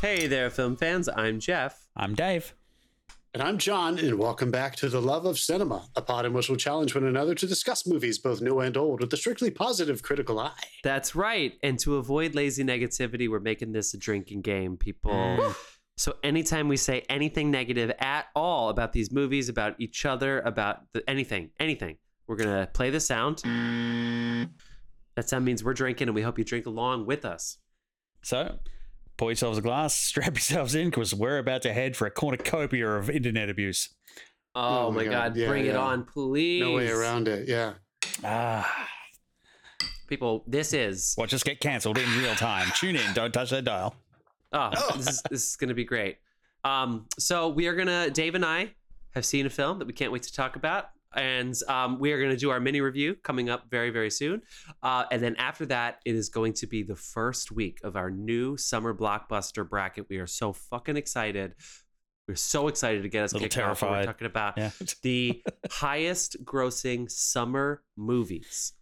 Hey there, film fans. I'm Jeff. I'm Dave. And I'm John, and welcome back to The Love of Cinema, a pod in which we'll challenge one another to discuss movies, both new and old, with a strictly positive critical eye. That's right. And to avoid lazy negativity, we're making this a drinking game, people. Mm. So anytime we say anything negative at all about these movies, about each other, about the, anything, anything, we're gonna play the sound. That sound means we're drinking, and we hope you drink along with us. So, pour yourselves a glass, strap yourselves in, because we're about to head for a cornucopia of internet abuse. Oh, Oh my my god, God. Yeah, bring it on, please. No way around it. Yeah. Ah, People, this is watch us get cancelled in real time. Tune in, don't touch that dial. Oh, this is this is gonna be great. Um, so we are gonna Dave and I have seen a film that we can't wait to talk about, and um, we are gonna do our mini review coming up very very soon. Uh, and then after that, it is going to be the first week of our new summer blockbuster bracket. We are so fucking excited. We're so excited to get us Little kicked off. We're terrified. talking about Yeah. the highest grossing summer movies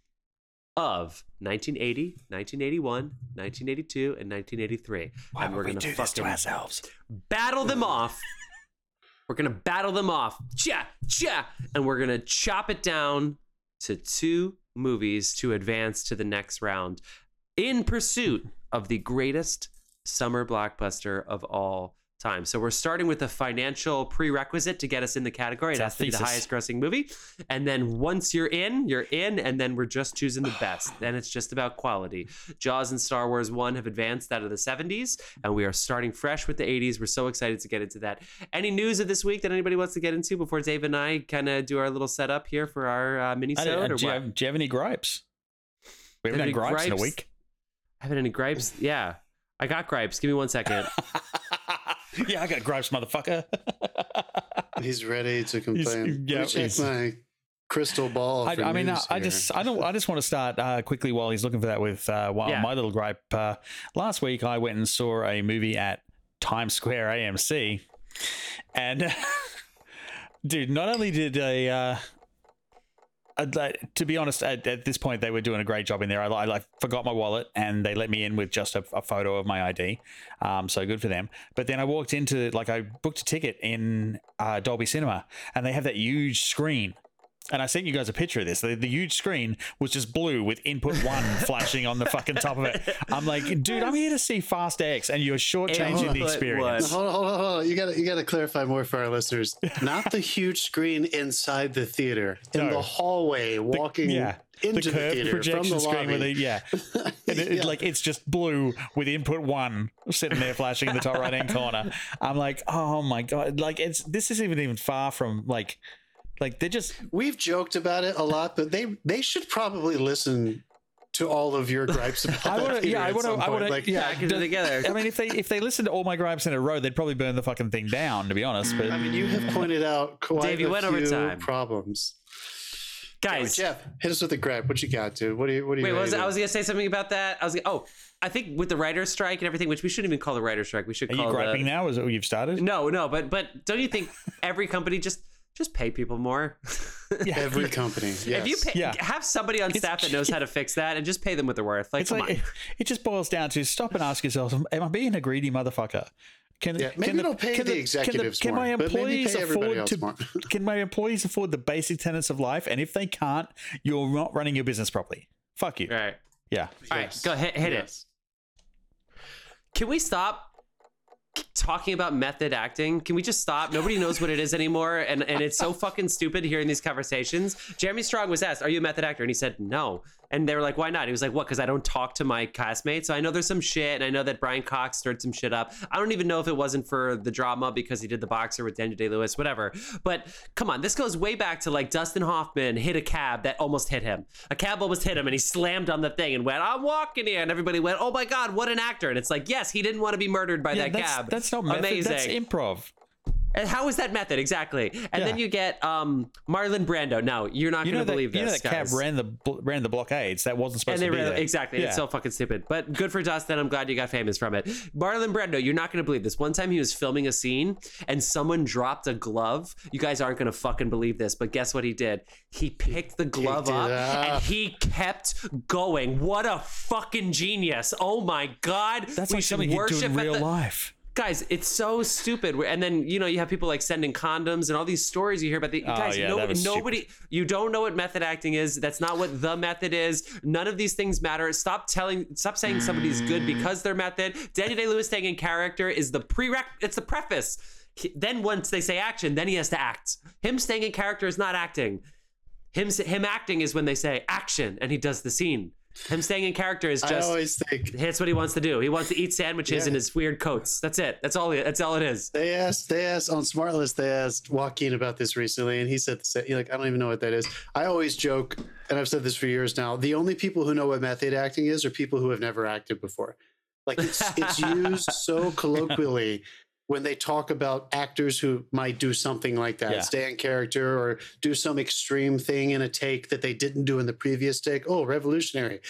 of 1980, 1981, 1982, and 1983. Why and we're gonna fucking ourselves? battle them off. We're gonna battle them off. Cha, cha, and we're gonna chop it down to two movies to advance to the next round in pursuit of the greatest summer blockbuster of all time. So we're starting with a financial prerequisite to get us in the category. It has to be the highest grossing movie. And then once you're in, you're in, and then we're just choosing the best. then it's just about quality. Jaws and Star Wars 1 have advanced out of the 70s, and we are starting fresh with the 80s. We're so excited to get into that. Any news of this week that anybody wants to get into before Dave and I kind of do our little setup here for our uh, mini I don't- do, you have, do you have any gripes? We haven't had gripes, in a gripes? week. Having any gripes? Yeah. I got gripes. Give me one second. yeah, I got gripes, motherfucker. He's ready to complain. yeah, Let check he's- my crystal ball. I, I mean, I, I just, I don't, I just want to start uh, quickly while he's looking for that with uh, while Yeah. my little gripe. Uh, last week, I went and saw a movie at Times Square AMC, and dude, not only did a, uh, I'd like- to be honest, at, at this point, they were doing a great job in there. I, I like forgot my wallet, and they let me in with just a, a photo of my ID. Um, so good for them. But then I walked into like I booked a ticket in uh, Dolby Cinema, and they have that huge screen. And I sent you guys a picture of this. The, the huge screen was just blue with input one flashing on the fucking top of it. I'm like, dude, I'm here to see Fast X, and you're shortchanging the experience. Hold on, hold on, hold on. You got to you got to clarify more for our listeners. Not the huge screen inside the theater, in No. the hallway, walking Yeah, the into the, curved theater from projection the screen lobby. with a yeah, and it, it, Yeah. like it's just blue with input one sitting there flashing in the top right hand corner. I'm like, oh my god, like it's this isn't even far from like, like they're just We've joked about it a lot, but they they should probably listen to all of your gripes about I wanna- yeah, I at wanna- I wanna- like, yeah. Package it together. I mean, if they if they listened to all my gripes in a row, they'd probably burn the fucking thing down. To be honest, but I mean, you have pointed out quite Dave, a went few overtime. problems. Anyway, Guys, Jeff, hit us with a gripe. What you got, dude? What do you? What do you? Wait, was I was gonna say something about that. I was gonna, oh, I think with the writer's strike and everything, which we shouldn't even call the writer's strike. We should are call you griping the, now? Is it what you've started? No, no, but but don't you think every company just just pay people more? Yeah. Every company. Yes. If you pay, Yeah. have somebody on It's- staff that knows how to fix that and just pay them what they're worth. Like, It's come like on. it just boils down to stop and ask yourself: Am I being a greedy motherfucker? Can, Yeah, can maybe the- don't pay can the can executives can my more, but maybe employees pay everybody afford else to? more. can my employees afford the basic tenets of life? And if they can't, you're not running your business properly. Fuck you. All right, Yeah. all right, Yes. go hit hit it. Can we stop talking about method acting? Can we just stop? Nobody knows what it is anymore, and and it's so fucking stupid hearing these conversations. Jeremy Strong was asked, "Are you a method actor?" And he said, "No." And they were like, "Why not?" He was like, "What? Because I don't talk to my castmates. So I know there's some shit, and I know that Brian Cox stirred some shit up. I don't even know if it wasn't for the drama because he did the boxer with Daniel Day Lewis, whatever. But come on, this goes way back to like Dustin Hoffman hit a cab that almost hit him. A cab almost hit him, and he slammed on the thing and went, "I'm walking here," and everybody went, "Oh my god, what an actor!" And it's like, yes, he didn't want to be murdered by Yeah, that that's, cab. that's not method. Amazing. That's improv. And how is that method exactly? And then you get um, Marlon Brando. No, you're not You going to that believe you know this. that cab ran the bl- ran the blockades. That wasn't supposed and they to be ran there. exactly. Yeah. It's so fucking stupid. But good for Dustin. I'm glad you got famous from it. Marlon Brando, you're not going to believe this. One time he was filming a scene and someone dropped a glove. You guys aren't going to fucking believe this, but guess what he did? He picked the glove picked up up. and he kept going. What a fucking genius! Oh my god, That's we like should something you do worship in at real the- life. Guys, it's so stupid. And then you know you have people like sending condoms and all these stories you hear about the Oh, guys. yeah, no, nobody, you don't know what method acting is. That's not what the method is. None of these things matter. Stop telling, stop saying somebody's good because their method. Daniel Day Lewis staying in character is the prereq. It's the preface. He- then once they say action, then he has to act. Him staying in character is not acting. Him him acting is when they say action and he does the scene. Him staying in character is just. I always think that's what he wants to do. He wants to eat sandwiches Yeah. in his weird coats. That's it. That's all. It, that's all it is. they asked they asked on SmartLess they asked Joaquin about this recently, and he said the same. Like I don't even know what that is. I always joke, and I've said this for years now. The only people who know what method acting is are people who have never acted before. Like it's it's used so colloquially when they talk about actors who might do something like that, Yeah. stay in character or do some extreme thing in a take that they didn't do in the previous take. Oh, revolutionary.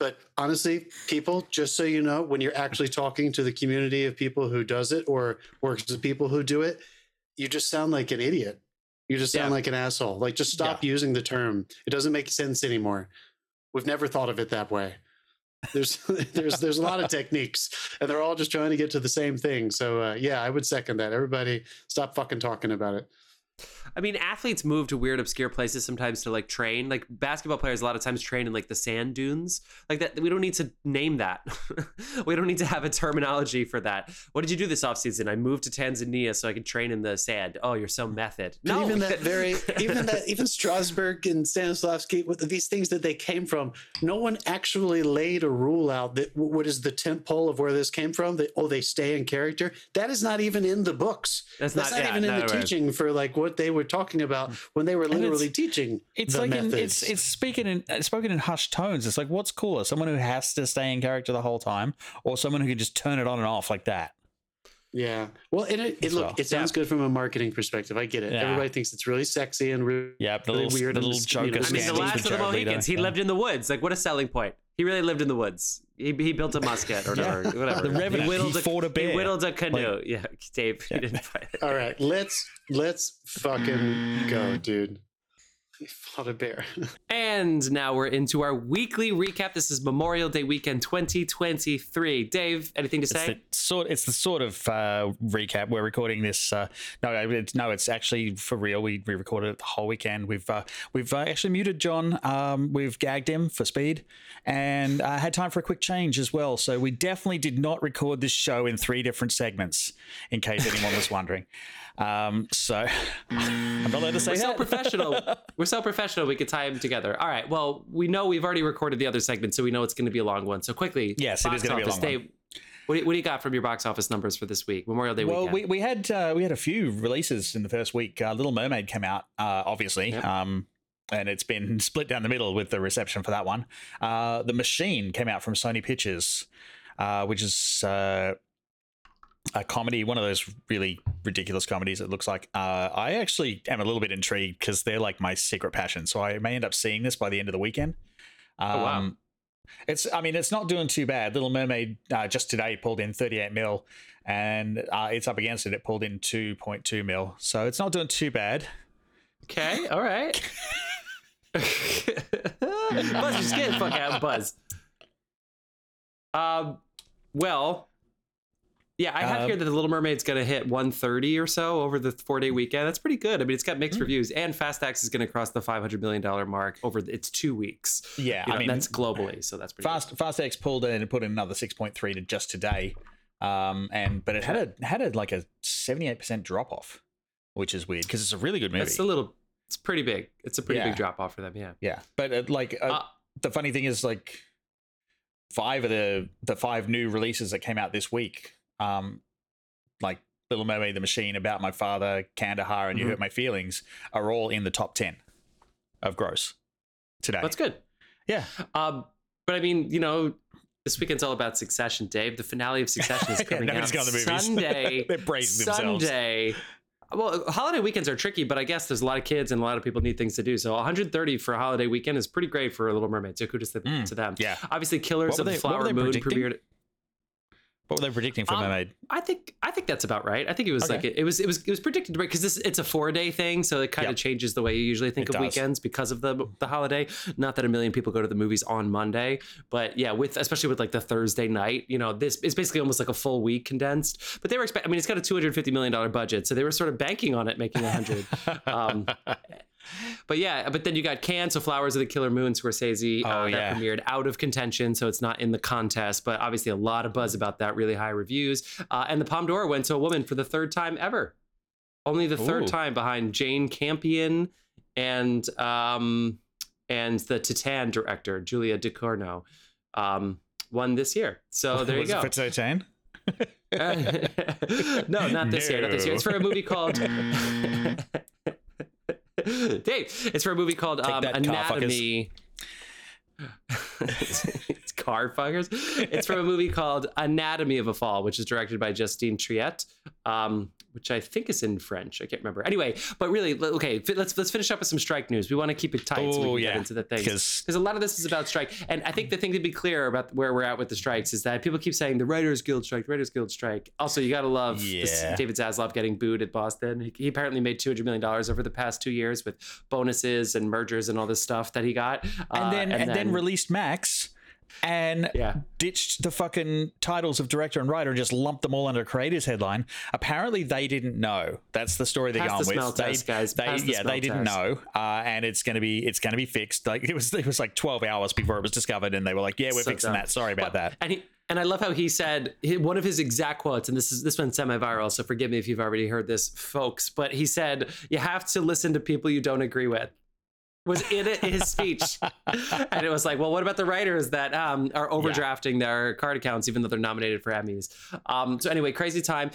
But honestly, people, just so you know, when you're actually talking to the community of people who does it or works with people who do it, you just sound like an idiot. You just sound Yeah. like an asshole. Like just stop using the term. It doesn't make sense anymore. We've never thought of it that way. There's there's there's a lot of techniques, and they're all just trying to get to the same thing. So uh, yeah, I would second that. Everybody, stop fucking talking about it. I mean, athletes move to weird, obscure places sometimes to like train. Like basketball players, a lot of times train in like the sand dunes. Like that, we don't need to name that. we don't need to have a terminology for that. What did you do this offseason? I moved to Tanzania so I could train in the sand. Oh, you're so method. No, even that very, even that, even Strasberg and Stanislavski, with these things that they came from, no one actually laid a rule out that what is the tent pole of where this came from. That oh, they stay in character. That is not even in the books. That's That's not- not, yeah, even in no, the right. teaching for like what they were talking about hmm. when they were it's- literally teaching. It's the like in, methods. it's it's speaking in it's spoken in hushed tones. It's like what's cooler, someone who has to stay in character the whole time, or someone who can just turn it on and off like that. Yeah. Well, and it, it look, well. it sounds good from a marketing perspective. I get it. Yeah. Everybody thinks it's really sexy and really, Yeah, the really little, weird. the and little just, you know, I mean, the last of the Jared Leto. Mohicans, he Yeah. lived in the woods. Like, what a selling point. He really lived in the woods. He, he built a musket or Yeah. whatever. whatever. The Revenant, He whittled he a, fought a He whittled a canoe. yeah, Dave. He Yeah. didn't fight it. All right, let's let's fucking go, dude. He fought a bear. And now we're into our weekly recap. This is Memorial Day weekend 2023. Dave, anything to It's say? the sort. It's the sort of uh, recap. We're recording this. Uh, no, it's, no, it's actually for real. We, we recorded it the whole weekend. We've uh, we've uh, actually muted John. Um, we've gagged him for speed, and uh, had time for a quick change as well. So we definitely did not record this show in three different segments, in case anyone was wondering. Um, so I'm not allowed to say We're so that. professional. We're so professional. We could tie them together. All right. Well, we know we've already recorded the other segment, so we know it's going to be a long one. So quickly, Yes, it is gonna be a long one. What do, you, what do you got from your box office numbers for this week, Memorial Day Well, weekend? we, we had uh, we had a few releases in the first week. Uh, Little Mermaid came out, uh, obviously, Yep. um, and it's been split down the middle with the reception for that one. Uh, the Machine came out from Sony Pictures, uh, which is uh, a comedy, one of those really ridiculous comedies. It looks like. Uh, I actually am a little bit intrigued because they're like my secret passion, so I may end up seeing this by the end of the weekend. Um, Oh, wow. It's, I mean, it's not doing too bad. Little Mermaid uh, just today pulled in 38 mil, and uh, it's up against it. It pulled in 2.2 mil, so it's not doing too bad. okay. All right. Buzz, just get the fuck out, Buzz. Um. Well. Yeah, I have Um, here that the Little Mermaid's going to hit 130 or so over the four-day weekend. That's pretty good. I mean, it's got mixed Hmm. reviews, and Fast X is going to cross the 500 million dollar mark over its two weeks. Yeah, You know, I mean, that's globally, so that's pretty. good. Fast Fast X pulled in and put in another 6.3 to just today, um, and but it had a had a like a 78 percent drop off, which is weird because it's a really good movie. It's a little. It's pretty big. It's a pretty Yeah. big drop off for them. Yeah. Yeah, but uh, like uh, Uh, the funny thing is, like five of the the five new releases that came out this week, um, like Little Mermaid, The Machine, About My Father, Kandahar, and You Mhm. Hurt My Feelings, are all in the top ten of gross today. That's good. Yeah, Um, but I mean, you know, this weekend's all about Succession, Dave. The finale of Succession is Yeah, coming nobody's out to the movies. Sunday. They're bracing themselves. Sunday. Well, holiday weekends are tricky, but I guess there's a lot of kids and a lot of people need things to do. So 130 for a holiday weekend is pretty great for a Little Mermaid. So kudos to, Mm, to them. yeah. Obviously, Killers of the they- were Flower Moon predicting? premiered. What were they predicting for Um, Mermaid? I think I think that's about right. I think it was Okay. like it, it was it was it was predicted to right because this it's a four day thing, so it kind of Yep. changes the way you usually think It of does. weekends because of the the holiday. Not that a million people go to the movies on Monday, but yeah, with especially with like the Thursday night, you know, this is basically almost like a full week condensed. But they were expect. I mean, it's got a two hundred fifty million dollar budget, so they were sort of banking on it making a hundred. um, but yeah, but then you got Cannes, so Flowers of the Killer Moon, Scorsese, Oh, uh, yeah. that premiered out of contention, so it's not in the contest. But obviously, a lot of buzz about that, really high reviews. Uh, and the Palme d'Or went to a woman for the third time ever, only the third time behind Jane Campion and um, and the Titane director Julia Ducournau. Um, won this year. So there you go. it for Titane? no, not this year. Not this year. It's for a movie called. Dave, it's for a movie called um, that, Anatomy. it's car fuckers. It's from a movie called Anatomy of a Fall, which is directed by Justine Triet, um, which I think is in French. I can't remember. Anyway, but really, okay, let's let's finish up with some strike news. We want to keep it tight so we Oh, can yeah, get into the things 'cause- because a lot of this is about strike. And I think the thing to be clear about where we're at with the strikes is that people keep saying the Writers Guild strike, the Writers Guild strike. Also, you got to love this David Zaslav getting booed at Boston. He, he apparently made two hundred million dollars over the past two years with bonuses and mergers and all this stuff that he got. and Uh, then and, then, released Max and yeah. ditched the fucking titles of director and writer and just lumped them all under a creators headline. Apparently, they didn't know. That's the story they're Pass going the with. they, test, guys. They, the yeah, they didn't test. know, uh, and it's gonna be it's gonna be fixed. Like it was it was like twelve hours before it was discovered, and they were like, "Yeah, we're So fixing dumb. that. Sorry about that." And he and I love how he said one of his exact quotes, and this is this went semi-viral, so forgive me if you've already heard this, folks. But he said, "You have to listen to people you don't agree with." Was in it his speech, and it was like, well, what about the writers that um, are overdrafting their card accounts even though they're nominated for Emmys? Um, so anyway, crazy time.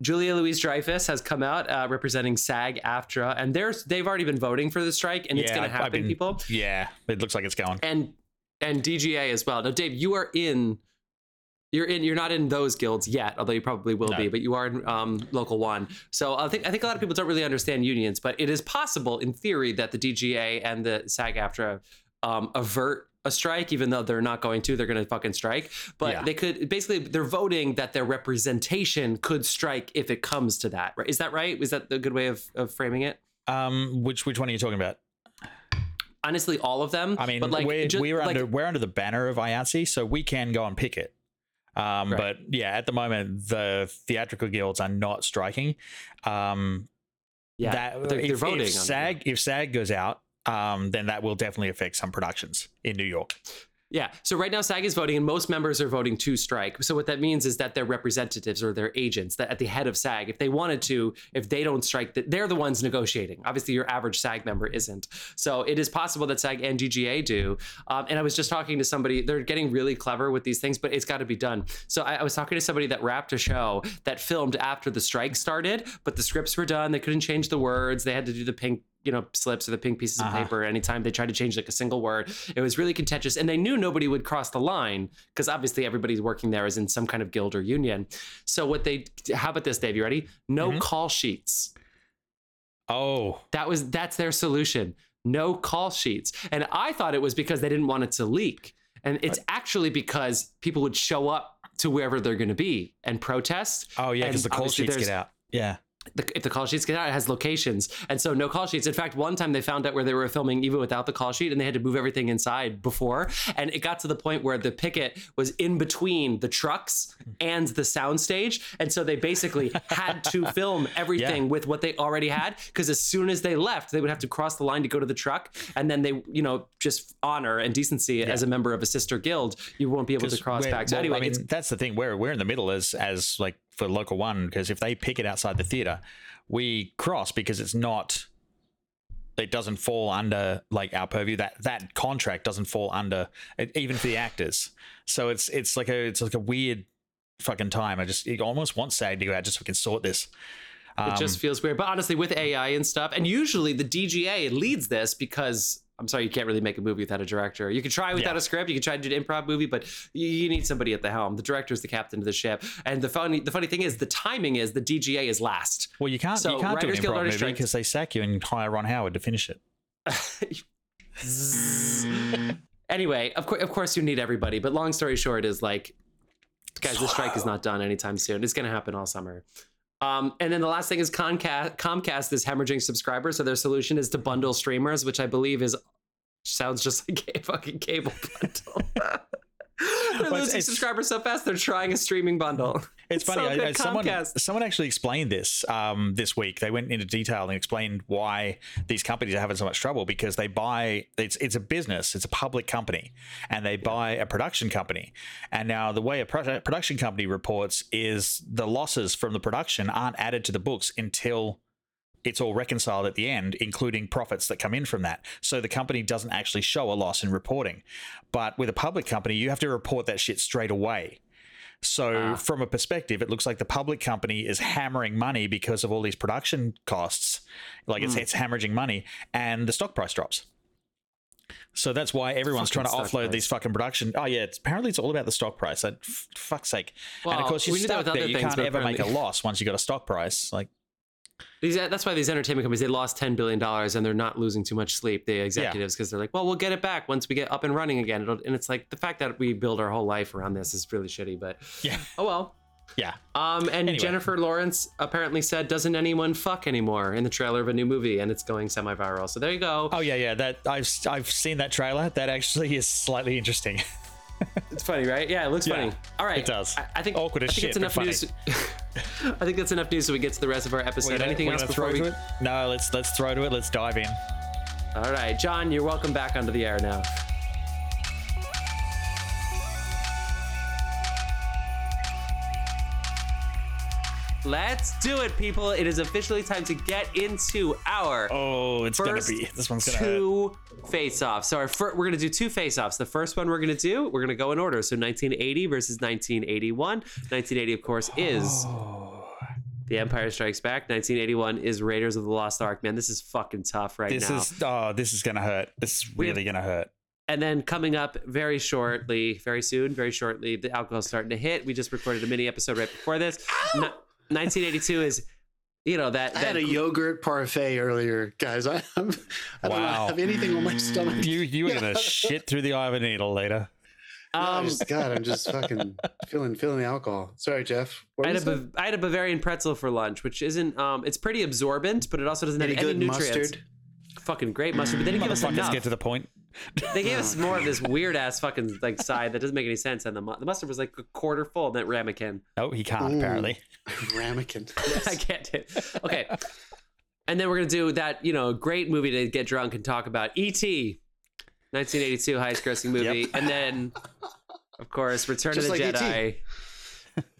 Julia Louise Dreyfus has come out uh, representing SAG-AFTRA, and they're they've already been voting for the strike, and it's going to happen, been- people Yeah, it looks like it's going. and and DGA as well. Now, Dave, you are in. You're in. You're not in those guilds yet, although you probably will No. be. But you are in um, local one. So I think I think a lot of people don't really understand unions, but it is possible, in theory, that the DGA and the SAG-AFTRA um, avert a strike, even though they're not going to. They're going to fucking strike. But Yeah. they could basically they're voting that their representation could strike if it comes to that. Right? Is that right? Is that the good way of, of framing it? Um, which which one are you talking about? Honestly, all of them. I mean, but like, we're, just, we're like, under we're under the banner of IATSE, so we can go and pick it. Um, Right. But yeah, at the moment, the theatrical guilds are not striking. Um, yeah, that they're, they're voting. if. SAG if SAG goes out, um, then that will definitely affect some productions in New York. Yeah. So right now, SAG is voting, and most members are voting to strike. So what that means is that their representatives or their agents, that at the head of SAG, if they wanted to, if they don't strike, that they're the ones negotiating. Obviously, your average SAG member isn't. So it is possible that SAG and DGA do. Um, and I was just talking to somebody; they're getting really clever with these things, but it's got to be done. So I, I was talking to somebody that wrapped a show that filmed after the strike started, but the scripts were done. They couldn't change the words. They had to do the pink you know slips or the pink pieces of Uh-huh. paper anytime they tried to change like a single word. It was really contentious and they knew nobody would cross the line because obviously everybody's working there is in some kind of guild or union. So what they how about this dave you ready? No Mhm. call sheets. Oh, that was that's their solution. No call sheets. And i thought it was because they didn't want it to leak. And it's actually because people would show up to wherever they're going to be and protest. Oh yeah, because the call sheets get out. Yeah. The, if the call sheets get out, it has locations. And so no call sheets. In fact, one time they found out where they were filming even without the call sheet and they had to move everything inside before. And it got to the point where the picket was in between the trucks and the soundstage. And so they basically had to film everything Yeah. with what they already had. Because as soon as they left, they would have to cross the line to go to the truck. And then they, you know, just honor and decency as a member of a sister guild, you won't be able to cross back. So anyway, I mean, that's the thing. We're we're in the middle as as like for local one because if they pick it outside the theater, we cross because it's not. It doesn't fall under like our purview. That that contract doesn't fall under it, even for the actors. So it's it's like a it's like a weird fucking time. I just I almost want SAG to go out just so we can sort this. Um, It just feels weird. But honestly, with AI and stuff, and usually the DGA leads this because I'm sorry, you can't really make a movie without a director. You can try without Yeah. a script. You can try to do an improv movie, but you, you need somebody at the helm. The director is the captain of the ship. And the funny, the funny thing is, the timing is the DGA is last. well, you can't so you can't do an improv movie Strike- because they sack you and hire Ron Howard to finish it. anyway, of course, of course, you need everybody. But long story short is like. guys, the strike is not done anytime soon. It's going to happen all summer. Um, and then the last thing is Comcast. Comcast is hemorrhaging subscribers, so their solution is to bundle streamers, which I believe is sounds just like a fucking cable bundle. they're losing subscribers so fast. They're trying a streaming bundle. It's funny. so I- someone, Comcast. someone actually explained this um, this week. They went into detail and explained why these companies are having so much trouble because they buy. It's it's a business. It's a public company, and they buy a production company. And now the way a pro- production company reports is the losses from the production aren't added to the books until it's all reconciled at the end, including profits that come in from that. So the company doesn't actually show a loss in reporting. But with a public company, you have to report that shit straight away. So Ah. from a perspective, it looks like the public company is hammering money because of all these production costs. Like it's, Mm. it's hemorrhaging money, and the stock price drops. So that's why everyone's Fucking trying to offload these fucking production. Oh yeah, it's, apparently it's all about the stock price. That fuck's sake. and of course, you're we knew that stuck there. You can't ever make a loss once you got a stock price. Like These, that's why these entertainment companies they lost ten billion dollars and they're not losing too much sleep. The executives because they're like, well, we'll get it back once we get up and running again. It'll, and it's like the fact that we build our whole life around this is really shitty. But yeah, oh well. yeah. Um, and Anyway. Jennifer Lawrence apparently said, "Doesn't anyone fuck anymore?" in the trailer of a new movie, and it's going semi-viral. So there you go. Oh yeah, yeah. That I've I've seen that trailer. That actually is slightly interesting. It's funny, right? Yeah, it looks Yeah, funny. All right, it does. I, I think Awkward as I think shit, it's enough news. I think that's enough news so we get to the rest of our episode. Gonna- Anything else before we? No, let's let's throw to it. Let's dive in. All right, John, you're welcome back onto the air now. Let's do it, people. It is officially time to get into our Oh, it's gonna be. This one's gonna hurt. two face-offs. So our fir- we're gonna do two face-offs. The first one we're gonna do, we're gonna go in order. So 1980 versus 1981. 1980, of course, is The Empire Strikes Back. 1981 is Raiders of the Lost Ark. Man, this is fucking tough right This now. is oh, this is gonna hurt. This is We really gonna hurt. And then coming up very shortly, very soon, very shortly, the alcohol's starting to hit. We just recorded a mini episode right before this. Ni- 1982 is, you know, that. I had that a yogurt parfait earlier, guys. I, I'm, I don't have anything on my stomach. You you were gonna shit through the eye of a needle later. No, I um, just, God, I'm just fucking feeling feeling the alcohol. Sorry, Jeff. I had, was a. Ba- I had a Bavarian pretzel for lunch, which isn't, um, it's pretty absorbent, but it also doesn't have Any any nutrients. mustard? Fucking great mustard, but they didn't give us Motherfuckers enough. get to the point. They gave us oh. more of this weird ass fucking like side that doesn't make any sense, and the, mu- the mustard was like a quarter full. That ramekin. No, he can't. Ooh. Apparently. Ramekin. I can't do. it. Okay. And then we're gonna do that, you know, great movie to get drunk and talk about. E E.T. 1982 highest grossing movie, Yep. and then, of course, Return Just of the like E.T.. Jedi.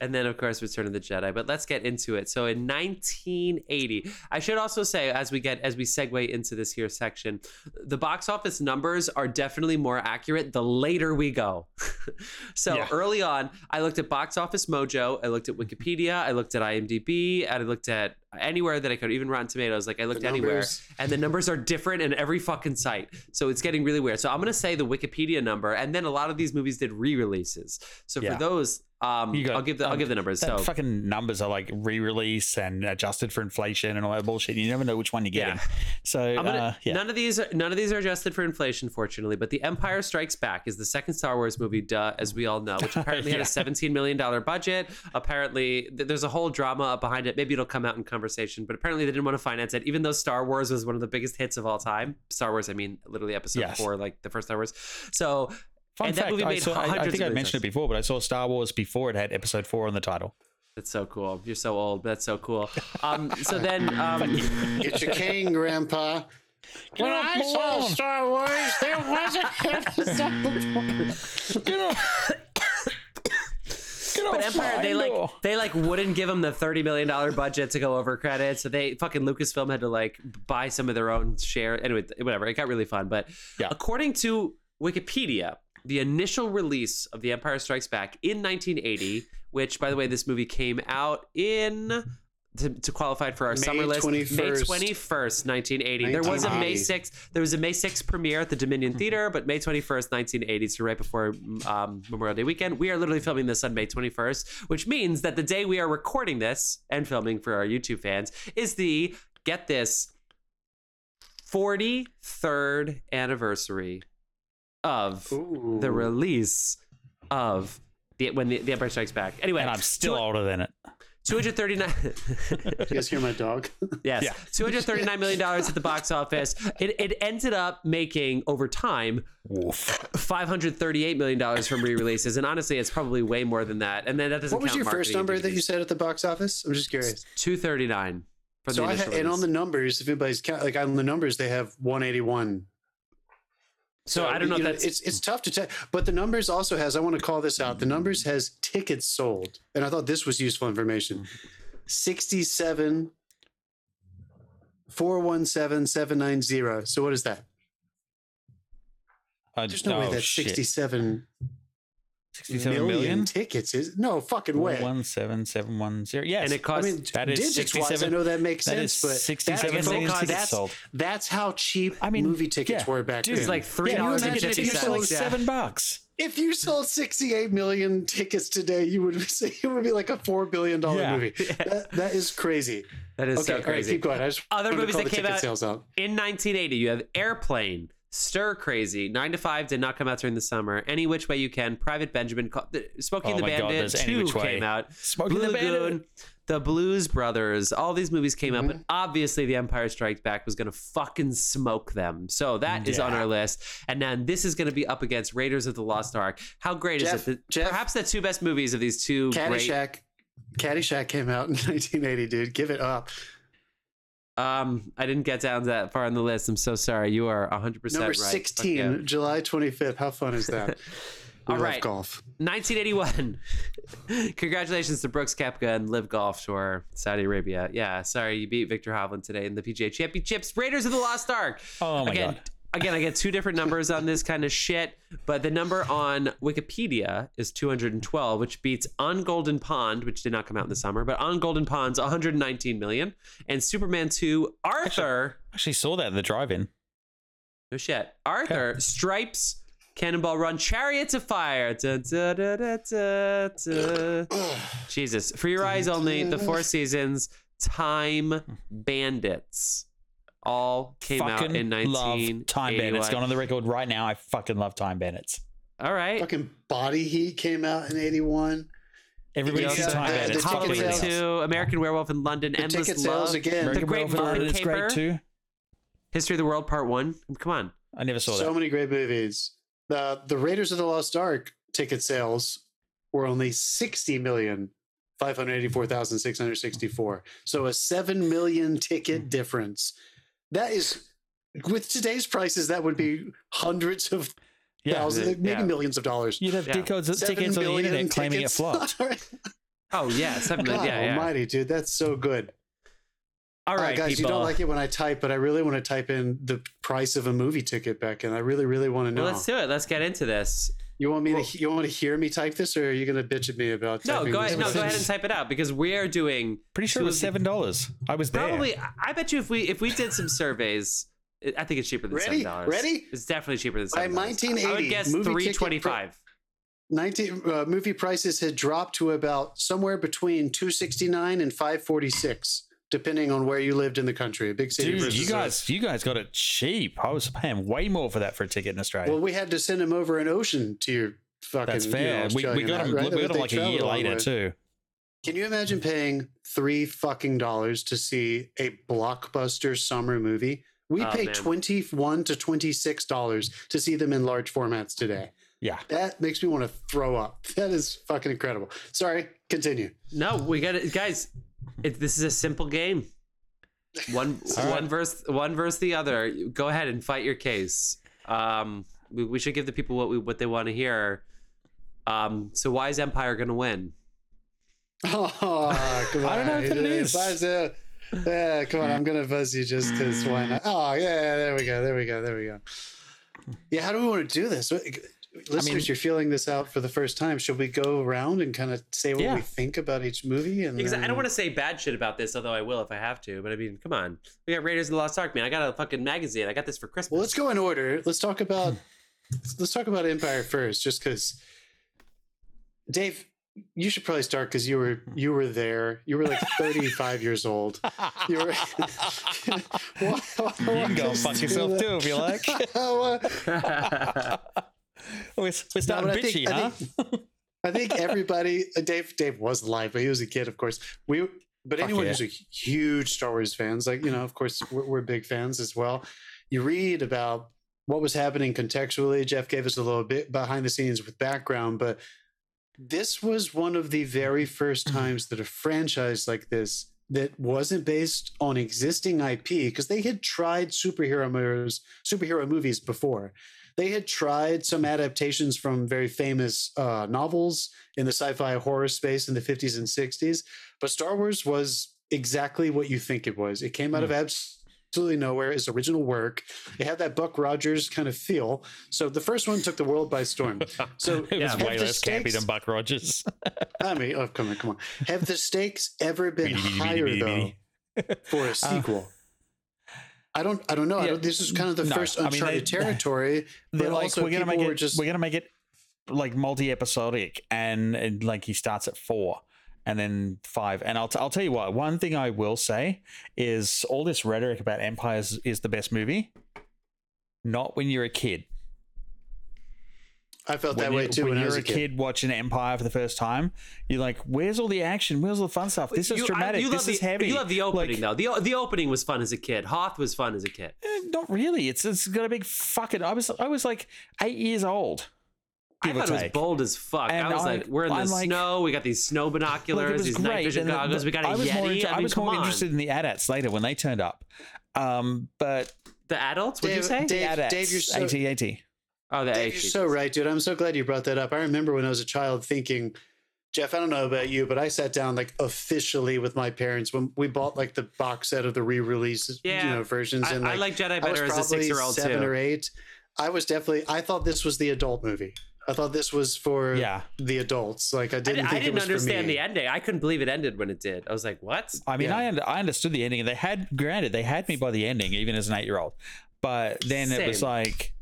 And then, of course, Return of the Jedi. But let's get into it. So, in 1980, I should also say, as we get as we segue into this here section, the box office numbers are definitely more accurate the later we go. so Yeah. early on, I looked at Box Office Mojo, I looked at Wikipedia, I looked at IMDb, and I looked at anywhere that I could, even Rotten Tomatoes. Like I looked anywhere, and the numbers are different in every fucking site. So it's getting really weird. So I'm gonna say the Wikipedia number, and then a lot of these movies did re-releases. So Yeah. for those, um, You got- I'll give the I'll um, give the numbers. So fucking numbers are like re-release and adjusted for inflation and all that bullshit. You never know which one you're Yeah. getting. So I'm gonna, uh, yeah. none of these are, none of these are adjusted for inflation, fortunately. But The Empire Strikes Back is the second Star Wars movie, duh, as we all know, which apparently had a 17 million dollar budget. Apparently, th- there's a whole drama behind it. Maybe it'll come out in conversation, but apparently they didn't want to finance it, even though Star Wars was one of the biggest hits of all time. Star Wars, I mean, literally Episode Yes. Four, like the first Star Wars. So. Fun and fact, that movie I, made saw, I, I think of I mentioned it before, but I saw Star Wars before it had Episode Four on the title. That's so cool. You're so old. That's so cool. Um, so then, um, Get your cane, Grandpa. When I my saw. Star Wars, there was a Get off! Get off But Empire, they like door. they like wouldn't give them the thirty million dollar budget to go over credits, so they fucking Lucasfilm had to like buy some of their own share. Anyway, whatever. It got really fun, but Yeah. according to Wikipedia, the initial release of The Empire Strikes Back in 1980, which by the way, this movie came out in. To, to qualify for our May summer list, May 21st. 21st, 1980. There was a May 1980. 6th. There was a May 6th premiere at the Dominion. Theater, but May 21st, 1980, so right before um, Memorial Day weekend. We are literally filming this on May 21st, which means that the day we are recording this and filming for our YouTube fans is the get this 43rd anniversary of Ooh. the release of The, when the, the Empire Strikes Back. Anyway, and I'm still two- older than it. 239 You guys hear my dog? yes Yeah. 239 million dollars at the box office it, it ended up making over time Woof. 538 million dollars from re-releases and honestly it's probably way more than that and then that doesn't what was your first number that you said at the box office? I'm just curious. 239 for So the I initial ha- and on the numbers, if anybody's count, like on the numbers, they have 181. So i don't know you if that's it's it's tough to tell, but the numbers also has. I want to call this out. The numbers has tickets sold, and I thought this was useful information. 67 417 790. So what is that? Uh, There's no way oh, that's shit. 67 67 million million? tickets. Is no fucking way. One seven seven one zero. Yes, and it I costs mean, That is digits wise, I know that makes that is sense, but 67 that's, million tickets that's, sold. that's how cheap I mean, movie tickets yeah. were back Dude, then. it's like three Can you dollars and imagine fifty if you sold like cents seven bucks. if you sold 68 million tickets today, you would say it would be like a four billion dollar Yeah. movie. That, that is crazy. that is Okay, so all right, crazy keep going. I just Other wanted to movies call that the came out- out. in 1980 you have airplane stir crazy nine to five did not come out during the summer any which way you can private benjamin smoking Oh the my God, bandit 2 came out Smoking Blue the Bandit. The Blues Brothers, all these movies came out, Mm-hmm. but obviously The Empire Strikes Back was going to fucking smoke them. So that is on our list. And then this is going to be up against Raiders of the Lost Ark. How great Jeff- is it? that Jeff- perhaps the two best movies of these two great. Caddyshack. Caddyshack came out in 1980, dude. Give it up. Um, I didn't get down that far on the list. I'm so sorry. You are 100% Number right. 16, yeah. July 25th. How fun is that? We All golf. 1981. Congratulations to Brooks Koepka and LIV Golf Tour, Saudi Arabia. Yeah, sorry, you beat Viktor Hovland today in the PGA Championships. Raiders of the Lost Ark. Oh my again, God. Again, I get two different numbers on this kind of shit, but the number on Wikipedia is 212, which beats On Golden Pond, which did not come out in the summer, but On Golden Pond's 119 million, and Superman 2 Arthur. Actually saw that in the drive-in. No shit. Arthur, Stripes, Cannonball Run, Chariots of Fire. Da, da, da. Jesus. For Your Eyes Only, The Four Seasons, Time Bandits. All came out fucking in love Time Bandits. Going on the record right now. I fucking love Time Bandits. All right. Fucking Body Heat came out in 81. Everybody Yeah, sees Time yeah, Bandits. the Fucking ticket sales. love 2, American Werewolf in London, The Endless ticket Love, sales again. The Great Werewolf in London great too. History of the World Part 1. Come on. I never saw So that. So many great movies. The the Raiders of the Lost Ark ticket sales were only 60 million. 584,664. So a 7 million ticket difference. That is with today's prices that would be hundreds of Yeah, thousands, maybe yeah. millions of dollars. you'd have Yeah. tickets, Seven tickets on the million internet claiming it flopped. Oh, yeah. Seven God yeah, yeah. almighty, dude. That's so good. All right, Uh, guys, people. you don't like it when I type, but I really want to type in the price of a movie ticket back and I really, really want to know. well, let's do it. Let's get into this. You want me to you want to hear me type this or are you gonna bitch at me about No, typing go this ahead. No, one? go ahead and type it out because we are doing Pretty sure it was seven dollars. I was there. Probably, I- I bet you if we if we did some surveys, I think it's cheaper than seven dollars. Ready? It's definitely cheaper than seven. By seven. I would guess movie three ticket twenty five. 19 uh, movie prices had dropped to about somewhere between 269 and 546 depending on where you lived in the country a big city Dude, versus you a- guys, you guys got it cheap. I was paying way more for that for a ticket in Australia. well we had to send them over an ocean to your fucking That's you know, fair. we, we got hat, them. right? We got them they like a year later way. too. Can you imagine paying three fucking dollars to see a blockbuster summer movie? We Oh, pay man. twenty one to twenty six dollars to see them in large formats today. Yeah. That makes me want to throw up. That is fucking incredible. Sorry, continue. No, we got it, guys. It, this is a simple game. One All right. one verse one verse the other. Go ahead and fight your case. Um, we, we should give the people what we what they want to hear. Um, so why is Empire gonna win? Oh, come on. I don't know if it is. Buzz, uh, Yeah, come on. I'm gonna buzz you just because why not? Oh, yeah. There we go. There we go. There we go. Yeah. How do we want to do this? Listeners, mean- you're feeling this out for the first time. Should we go around and kind of say what Yeah. we think about each movie? And Because I don't want to say bad shit about this, although I will if I have to. But I mean, come on, we got Raiders of the Lost Ark, man. I got a fucking magazine. I got this for Christmas. Well, let's go in order. Let's talk about let's talk about Empire first, just because. Dave, you should probably start because you were you were there. You were like 35 years old. You were. Why- why- You can go and fuck yourself that? too if you like. We're, we're starting I bitchy, think- I huh? think- I think everybody, uh, Dave, Dave was alive, but he was a kid, of course. We, but Fuck anyone yeah. who's a huge Star Wars fans, like you know, of course, we're, we're big fans as well. You read about what was happening contextually. Jeff gave us a little bit behind the scenes with background, but this was one of the very first times that a franchise like this that wasn't based on existing IP because they had tried superhero movies, superhero movies before. They had tried some adaptations from very famous uh, novels in the sci-fi horror space in the 50s and 60s, but Star Wars was exactly what you think it was. It came out of absolutely nowhere. It's original work. It had that Buck Rogers kind of feel. So the first one took the world by storm. So It was have way less campy than Buck Rogers. I mean, oh, come on, come on. Have the stakes ever been higher though for a sequel? I don't. I don't know. I Uh, don't, this is kind of the no, first I mean, uncharted they- territory. They're But like, also, we're gonna make it. just We're gonna make it like multi-episodic, and, and like he starts at four, and then five. And I'll t- I'll tell you what. One thing I will say is all this rhetoric about Empire is, is the best movie. Not when you're a kid. I felt that way you- too when when, you're was a a kid. kid. watching Empire for the first time, you're like, "Where's all the action? Where's all the fun stuff? This is You- I- dramatic. you this love is the, heavy." You love the opening Like, though. The the opening was fun as a kid. Hoth was fun as a kid. eh, Not really. It's it's got a big fucking. I was I was like eight years old. I give or thought it was bold as fuck. And I was I- like, we're in the I'm like- snow. We got these snow binoculars, it was these night vision and the- goggles. we got a I was Yeti. more, inter- I I was more on. interested in the AT-ATs later when they turned up. Um, but The adults? What'd you say? Dave- AT-ATs, Dave, you're so- AT-AT. Oh, the Dave, you're so right, dude. I'm so glad you brought that up. I remember when I was a child thinking, Jeff, I don't know about you, but I sat down like officially with my parents when we bought like the box set of the re-release, Yeah. you know, versions. I, and I like Jedi I was better as a probably six-year-old seven too. or eight. I was definitely. I thought this was the adult movie. I thought this was for Yeah. the adults. Like I I, didn't di- I think it didn't was understand for me. the ending. I couldn't believe it ended when it did. I was like, "What?" I mean, Yeah. I under, I understood the ending, and they had granted they had me by the ending, even as an eight-year-old. But then it was like,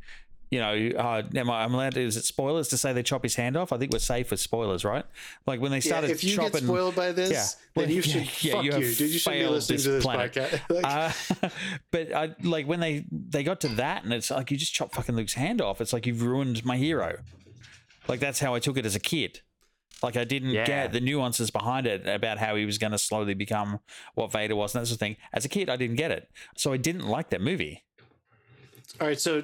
you know, uh, am I, I'm allowed to? Is it spoilers to say they chop his hand off? I think we're safe with spoilers, right? Like when they Yeah, started if you chopping. get spoiled by this, Yeah. then you yeah, should yeah, fuck you you, have dude. You should be failed listening this to this planet. podcast. Like, Uh, but I like when they they got to that, and it's like you just chop fucking Luke's hand off. It's like you've ruined my hero. Like that's how I took it as a kid. Like I didn't Yeah. get the nuances behind it about how he was going to slowly become what Vader was and that sort of thing. As a kid, I didn't get it, so I didn't like that movie. All right, so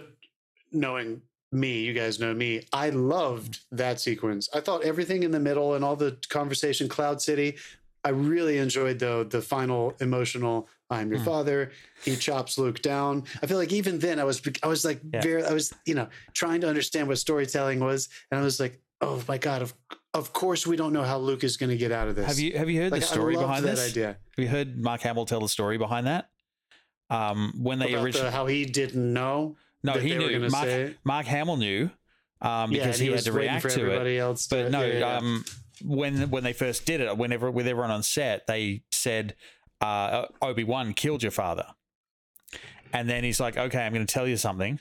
knowing me, you guys know me. I loved that sequence. I thought everything in the middle and all the conversation, Cloud City. I really enjoyed though the final emotional. I'm your Hmm. father. He chops Luke down. I feel like even then I was I was like Yeah. very I was you know trying to understand what storytelling was, and I was like, oh my god, of of course we don't know how Luke is going to get out of this. Have you have you heard Like, the story behind that this? idea Have you heard Mark Hamill tell the story behind that? Um, when they originally the, how he didn't know. No, he knew Mark. Mark Hamill knew um, because and he, had to react to it. else. To, But no, yeah, yeah, yeah. um, when when they first did it, whenever with everyone on set, they said uh, Obi Wan killed your father, and then he's like, "Okay, I'm going to tell you something."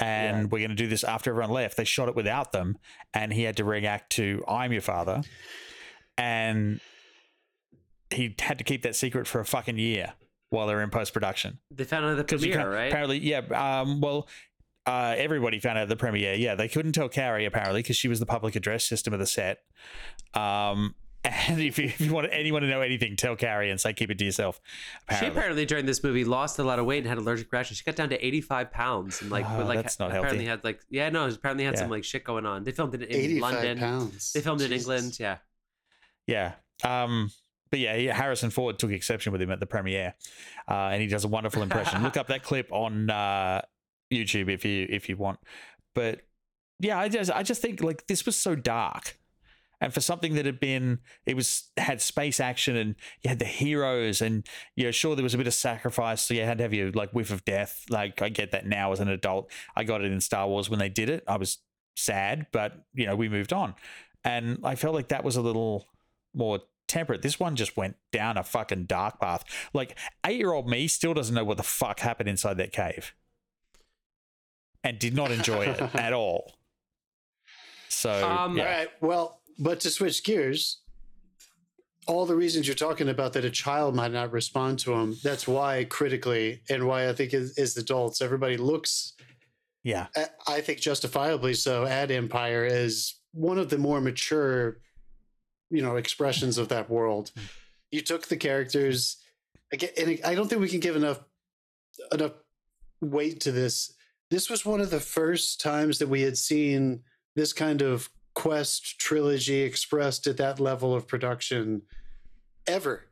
And Yeah. we're going to do this after everyone left. They shot it without them, and he had to react to "I'm your father," and he had to keep that secret for a fucking year while they're in post production. They found out the premiere, right? Apparently, yeah. Um, well, uh, everybody found out at the premiere. Yeah, they couldn't tell Carrie apparently because she was the public address system of the set. Um, and if you, if you want anyone to know anything, tell Carrie and say keep it to yourself. She Apparently. apparently during this movie lost a lot of weight and had allergic reaction. She got down to 85 pounds and like, Oh, like that's not apparently healthy. had like yeah no apparently had some like shit going on. They filmed it in 85 London. pounds. They filmed it in England. Yeah. Yeah. Um, but yeah, Harrison Ford took exception with him at the premiere, uh, and he does a wonderful impression. Look up that clip on uh, YouTube if you if you want. But yeah, I just I just think like this was so dark, and for something that had been it was had space action and you had the heroes and you know sure there was a bit of sacrifice, so you had to have your like whiff of death. Like I get that now as an adult. I got it in Star Wars when they did it. I was sad, but you know we moved on, and I felt like that was a little more temperate. This one just went down a fucking dark path. Like eight year old me still doesn't know what the fuck happened inside that cave, and did not enjoy it at all. So Um, yeah. All right. Well, but to switch gears, all the reasons you're talking about that a child might not respond to them, that's why critically and why I think as, as adults, everybody looks, yeah, at, I think justifiably so, at Empire as one of the more mature, you know, expressions of that world. You took the characters again, and I don't think we can give enough enough weight to this. This was one of the first times that we had seen this kind of quest trilogy expressed at that level of production ever.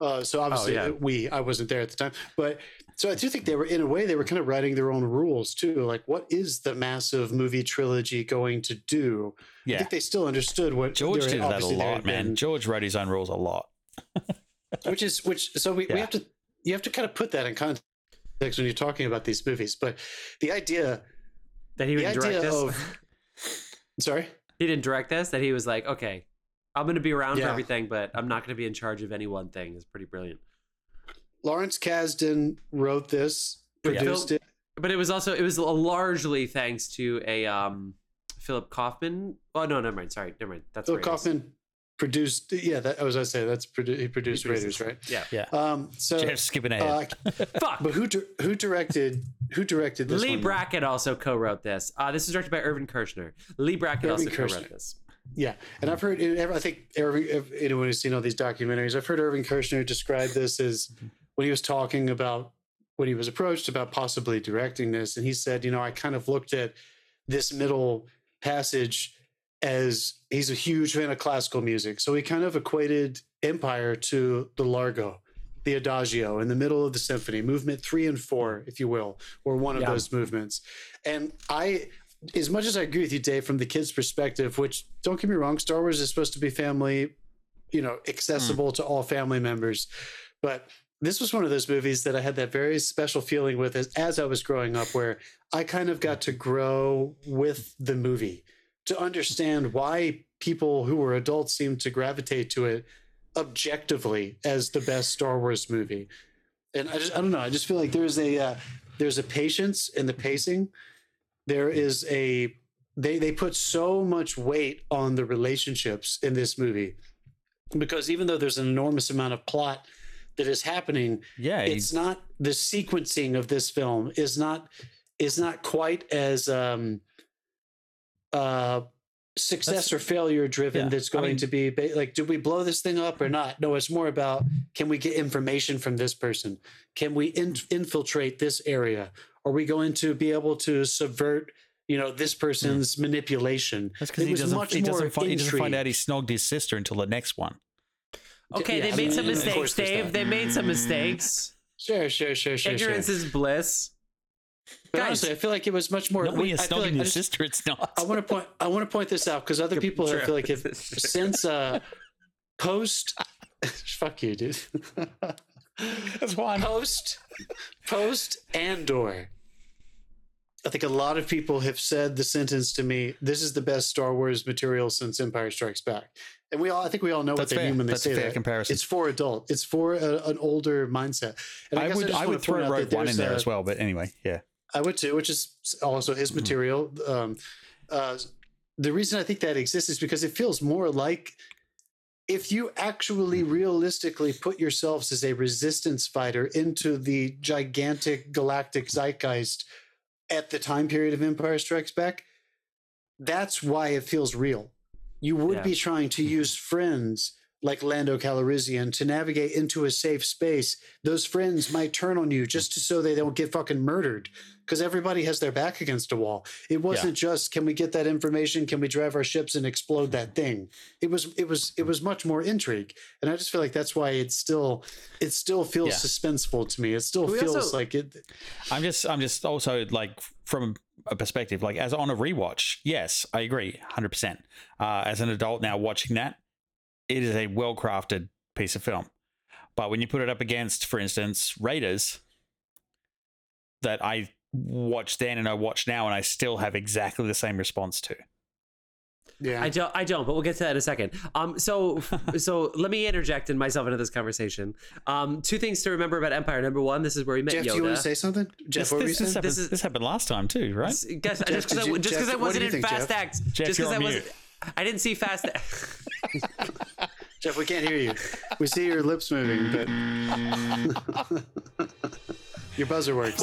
Uh, so obviously yeah. we I wasn't there at the time, but so I do think they were in a way they were kind of writing their own rules too. Like, what is the massive movie trilogy going to do? I think they still understood what George did that a lot, man. been- George wrote his own rules a lot. which is which. So we, we have to you have to kind of put that in context when you're talking about these movies. But the idea, That he the would direct idea this. of sorry, he didn't direct this. That he was like, okay, I'm going to be around for everything, but I'm not going to be in charge of any one thing. Is pretty brilliant. Lawrence Kasdan wrote this, Yeah. produced it. But it was also it was largely thanks to a um Philip Kaufman. Oh no, never mind. Sorry, never mind. That's Phil Raiders. Kaufman produced. Yeah, that I was gonna say that's produ- he produced He Raiders, right? Yeah. Yeah. Um. So, Jeff's skipping ahead. uh, Fuck. but who di- who directed who directed this? Leigh one? Brackett also co-wrote this. Uh, this is directed by Irvin Kershner. Leigh Brackett Irvin also co-wrote this. Yeah, and I've heard. I think Irving, anyone who's seen all these documentaries, I've heard Irving Kershner describe this as when he was talking about when he was approached about possibly directing this, and he said, you know, I kind of looked at this middle passage as he's a huge fan of classical music, so he kind of equated Empire to the Largo. The Adagio in the middle of the symphony, movement three and four, if you will, or one of Yeah. those movements. And I, as much as I agree with you, Dave, from the kids' perspective, which don't get me wrong, Star Wars is supposed to be family, you know, hmm. accessible to all family members. But this was one of those movies that I had that very special feeling with as, as I was growing up, where I kind of got to grow with the movie to understand why people who were adults seemed to gravitate to it objectively as the best Star Wars movie. And I just, I don't know, I just feel like there's a, uh, there's a patience in the pacing there is a they they put so much weight on the relationships in this movie because even though there's an enormous amount of plot that is happening yeah. it's not the sequencing of this film is not is not quite as um uh success That's- or failure driven yeah, that's I going mean- to be ba- like do we blow this thing up or not? No it's more about can we get information from this person? Can we in- infiltrate this area? Are we going to be able to subvert you know this person's manipulation? That's because he doesn't, he, doesn't find, he doesn't find out he snogged his sister until the next one. Okay, Yeah, they I made mean, some mistakes, Dave. They made some mistakes. sure sure sure sure, sure. Is bliss. But Guys, honestly i feel like it was much more Not when you're snogging like your just- sister, it's not. I want to point. I want to point this out because other people I feel like have since uh, post. fuck you, dude. That's why I'm post, post Andor. I think a lot of people have said the sentence to me. This is the best Star Wars material since Empire Strikes Back, and we all. I think we all know That's what they fair. mean when they That's a fair that. comparison. It's for adult. It's for a, an older mindset. And I guess would just I would throw point out that Rogue One in there a- as well, but anyway, yeah. I would too, which is also his Mhm. material. Um, uh, the reason I think that exists is because it feels more like if you actually realistically put yourselves as a resistance fighter into the gigantic galactic zeitgeist at the time period of Empire Strikes Back, that's why it feels real. You would Yeah. be trying to use friends like Lando Calrissian to navigate into a safe space. Those friends might turn on you just to, so they don't get fucking murdered because everybody has their back against a wall. It wasn't just can we get that information? Can we drive our ships and explode that thing? It was it was it was much more intrigue, and I just feel like that's why it still it still feels Yeah. suspenseful to me. It still We feels also- like it. I'm just I'm just also like from a perspective like as on a rewatch, yes, I agree, hundred percent. Uh, as an adult now watching that, it is a well crafted piece of film. But when you put it up against, for instance, Raiders, that I watched then and I watch now, and I still have exactly the same response to. Yeah, I don't. I don't. But we'll get to that in a second. Um. So, so let me interject in myself into this conversation. Um. Two things to remember about Empire. Number one, this is where we met Jeff, Yoda. do you want to say something? Jeff, This, what were you this, this, saying? happened, This is- this happened last time too, right? S- Guess, Jeff, just because I, you- just 'cause Jeff, I wasn't you in think, Fast Jeff? X. Jeff, just because I on wasn't. I didn't see Fast. Jeff, we can't hear you. We see your lips moving, but your buzzer works.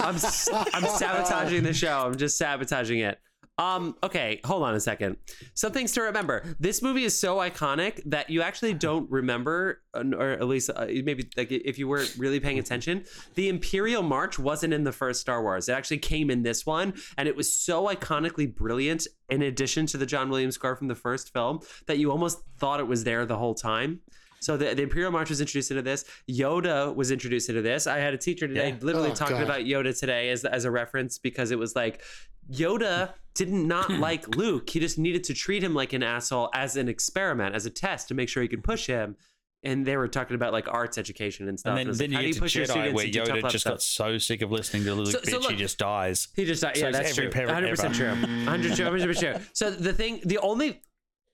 I'm s- I'm sabotaging the show. I'm just sabotaging it. Um, okay, hold on a second. Some things to remember. This movie is so iconic that you actually don't remember, or at least uh, maybe like if you weren't really paying attention, the Imperial March wasn't in the first Star Wars. It actually came in this one, and it was so iconically brilliant. In addition to the John Williams score from the first film, that you almost thought it was there the whole time. So the, the Imperial March was introduced into this. Yoda was introduced into this. I had a teacher today Yeah. literally Oh, talking God. about Yoda today as as a reference because it was like Yoda did not not like Luke. He just needed to treat him like an asshole as an experiment, as a test to make sure he could push him. And they were talking about like arts education and stuff. And then, was then like, you get to push your Jedi where Yoda just stuff? got so sick of listening to Luke So- bitch, so he just dies. He just died. So Yeah, that's true. 100 percent true. 100 true. 100 percent true. So the thing, the only,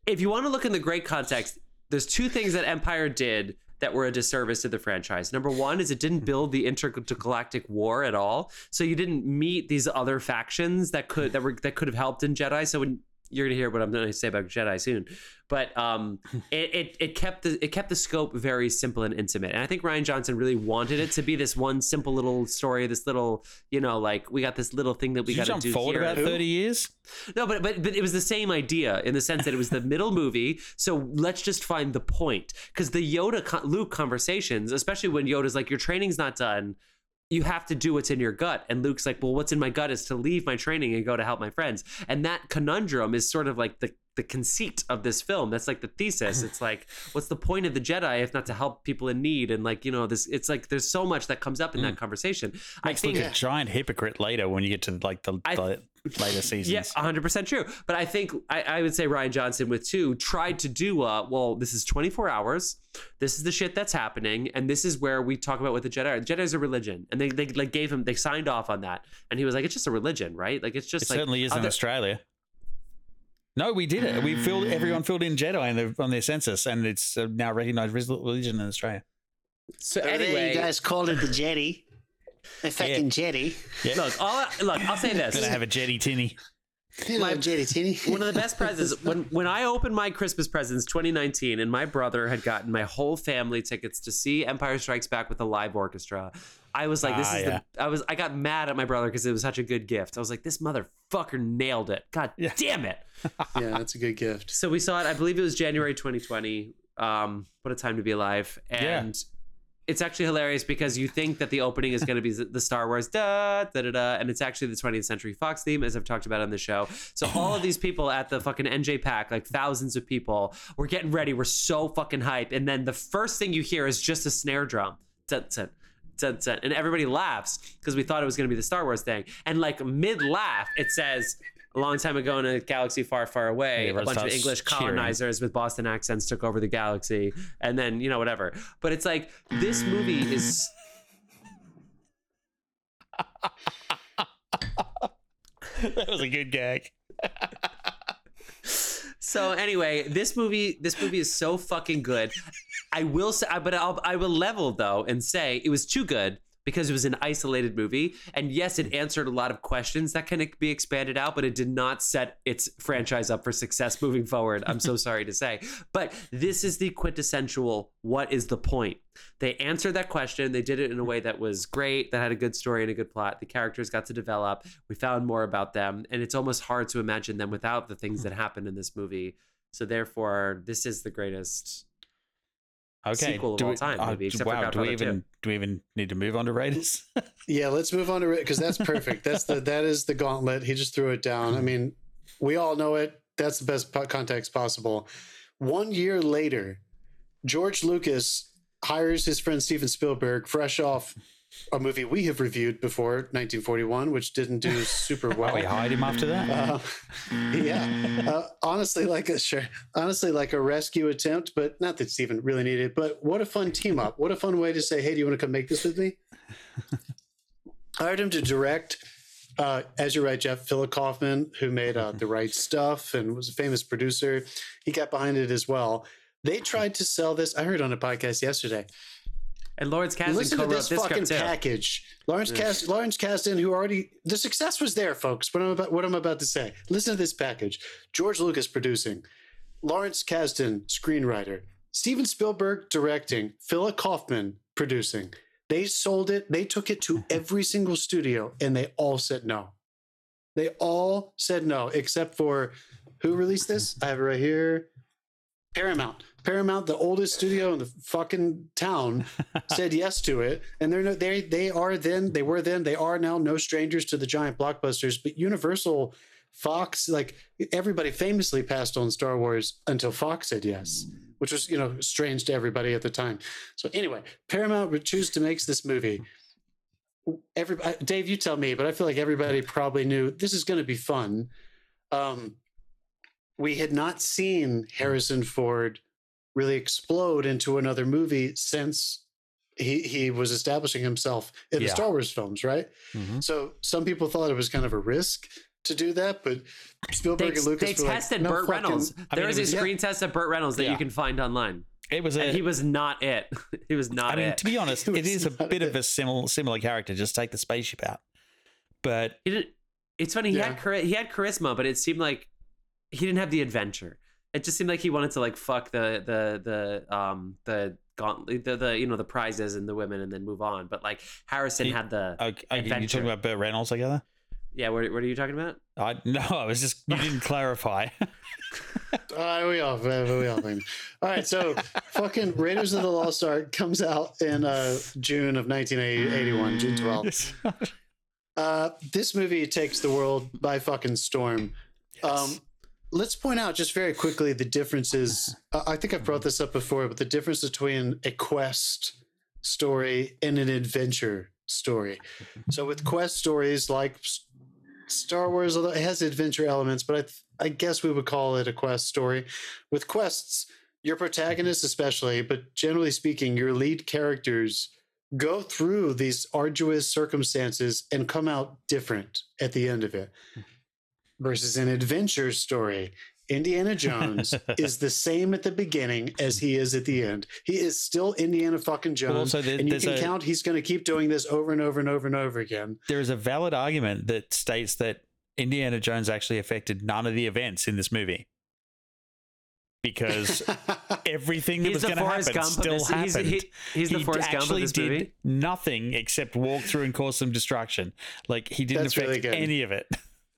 if you want to look in the great context, there's two things that Empire did that were a disservice to the franchise. Number one is it didn't hmm. build the intergalactic war at all, so you didn't meet these other factions that could that were that could have helped in Jedi. So when you're gonna hear what I'm gonna say about Jedi soon, but um, it, it it kept the it kept the scope very simple and intimate, and I think Rian Johnson really wanted it to be this one simple little story, this little you know like we got this little thing that we Did got to jump do forward here. about 30 years? No, but, but but it was the same idea in the sense that it was the middle movie. So let's just find the point because the Yoda co- Luke conversations, especially when Yoda's like, "Your training's not done." You have to do what's in your gut. And Luke's like, well, what's in my gut is to leave my training and go to help my friends. And that conundrum is sort of like the, the conceit of this film. That's like the thesis. It's like, what's the point of the Jedi if not to help people in need? And like, you know, this, it's like there's so much that comes up in that mm. conversation. I Makes think look a giant hypocrite later when you get to like the, I- the later seasons. Yeah, hundred percent true. But I think I, I would say Rian Johnson with two tried to do. Uh, well, this is twenty four hours. This is the shit that's happening, and this is where we talk about what the Jedi are. The Jedi is a religion, and they they like gave him they signed off on that, and he was like, it's just a religion, right? Like it's just It like certainly is in other- Australia. No, we did it. We filled everyone filled in Jedi in the, on their census, and it's uh, now recognized res- religion in Australia. So There anyway, you guys called it the jetty. The fucking jetty. Yeah, look, all, look, I'll say this. gonna have a jetty tinny. You know, Jetty Teeny. one of the best presents when when I opened my Christmas presents 2019 and my brother had gotten my whole family tickets to see Empire Strikes Back with a live orchestra. I was like, this Ah, is yeah. the I was I got mad at my brother because it was such a good gift. I was like, this motherfucker nailed it. God Yeah. damn it. yeah, that's a good gift. So we saw it, I believe it was January 2020. Um, what a time to be alive. Yeah. It's actually hilarious because you think that the opening is going to be the Star Wars da da da da, and it's actually the 20th Century Fox theme, as I've talked about on the show. So all of these people at the fucking NJPAC, like thousands of people, we're getting ready. We're so fucking hype, and then the first thing you hear is just a snare drum. Dun, dun, dun, dun, and everybody laughs because we thought it was going to be the Star Wars thing. And like mid laugh, it says. A long time ago in a galaxy far, far away, Yeah, a bunch of English cheering. colonizers with Boston accents took over the galaxy, and then you know whatever. But it's like this movie is that was a good gag. so. Anyway, this movie, this movie is so fucking good. I will say, but I'll, I will level though and say it was too good because it was an isolated movie. And yes, it answered a lot of questions that can be expanded out, but it did not set its franchise up for success moving forward. I'm so sorry to say. But this is the quintessential what is the point? They answered that question. They did it in a way that was great, that had a good story and a good plot. The characters got to develop. We found more about them. And it's almost hard to imagine them without the things that happened in this movie. So therefore, this is the greatest Okay, Sequel of do all we- time, oh, maybe, except for wow, do we even 2. do we even need to move on to Raiders? Yeah, let's move on to it because that's perfect. that's the that is the gauntlet. He just threw it down. I mean, we all know it. That's the best context possible. One year later, George Lucas hires his friend Steven Spielberg, fresh off a movie we have reviewed before, 1941, which didn't do super well. Oh, we hired him after that. Uh, yeah, uh, honestly, like a sure, honestly, like a rescue attempt, but not that Steven really needed. But what a fun team up! What a fun way to say, "Hey, do you want to come make this with me?" Hired him to direct. Uh, as you're right, Jeff Philip Kaufman, who made uh, the right stuff and was a famous producer, he got behind it as well. They tried to sell this. I heard on a podcast yesterday. And Lawrence Kasdan Listen to co-wrote this this fucking package. Lawrence Cast, Lawrence Kasdan, who already the success was there, folks. What I'm about, what I'm about to say. Listen to this package. George Lucas producing, Lawrence Kasdan screenwriter, Steven Spielberg directing, Philip Kaufman producing. They sold it. They took it to every single studio, and they all said no. They all said no, except for who released this? I have it right here. Paramount. Paramount, the oldest studio in the fucking town, said yes to it, and they're no, they they are then they were then they are now no strangers to the giant blockbusters. But Universal, Fox, like everybody famously passed on Star Wars until Fox said yes, which was you know strange to everybody at the time. So anyway, Paramount would choose to make this movie. Every Dave, you tell me, but I feel like everybody probably knew this is going to be fun. Um, we had not seen Harrison Ford really explode into another movie since he he was establishing himself in the Star Wars films, right? Mhm. So some people thought it was kind of a risk to do that, but They, Spielberg and Lucas they were like, tested "No Burt fucking-" Reynolds. I There mean, was it a was- screen test of Burt Reynolds that Yeah. you can find online, It was a. and he was not it. he was not I mean, it. to be honest, It it is a was not bit of a similar similar character. Just take the spaceship out, but He didn't. It's funny. He Yeah. had chari- he had charisma, but it seemed like he didn't have the adventure. It just seemed like he wanted to like fuck the the the um the gauntlet the, the you know the prizes and the women and then move on. But like Harrison He- had the okay, you're Adventure. talking about Burt Reynolds together. yeah. What, what are you talking about? I no, I was just you didn't clarify. Uh, we all, we all think. All right, so fucking Raiders of the Lost Ark comes out in uh, June of 1981, June 12th. Uh, this movie takes the world by fucking storm. Um, let's point out just very quickly the differences. I think I've brought this up before, but the difference between a quest story and an adventure story. So with quest stories like Star Wars, although it has adventure elements, but I, th- I guess we would call it a quest story. With quests, your protagonists, especially, but generally speaking, your lead characters go through these arduous circumstances and come out different at the end of it. Versus an adventure story, Indiana Jones is the same at the beginning as he is at the end. He is still Indiana fucking Jones. Well, also, there- and you can a- count he's going to keep doing this over and over and over and over again. there is a valid argument that states that Indiana Jones actually affected none of the events in this movie because everything that He's was going to happen Gump. still this, happened. he's, he, he's the Forrest Gump of actually this did movie. nothing except walk through and cause some destruction. Like he didn't That's affect really any of it.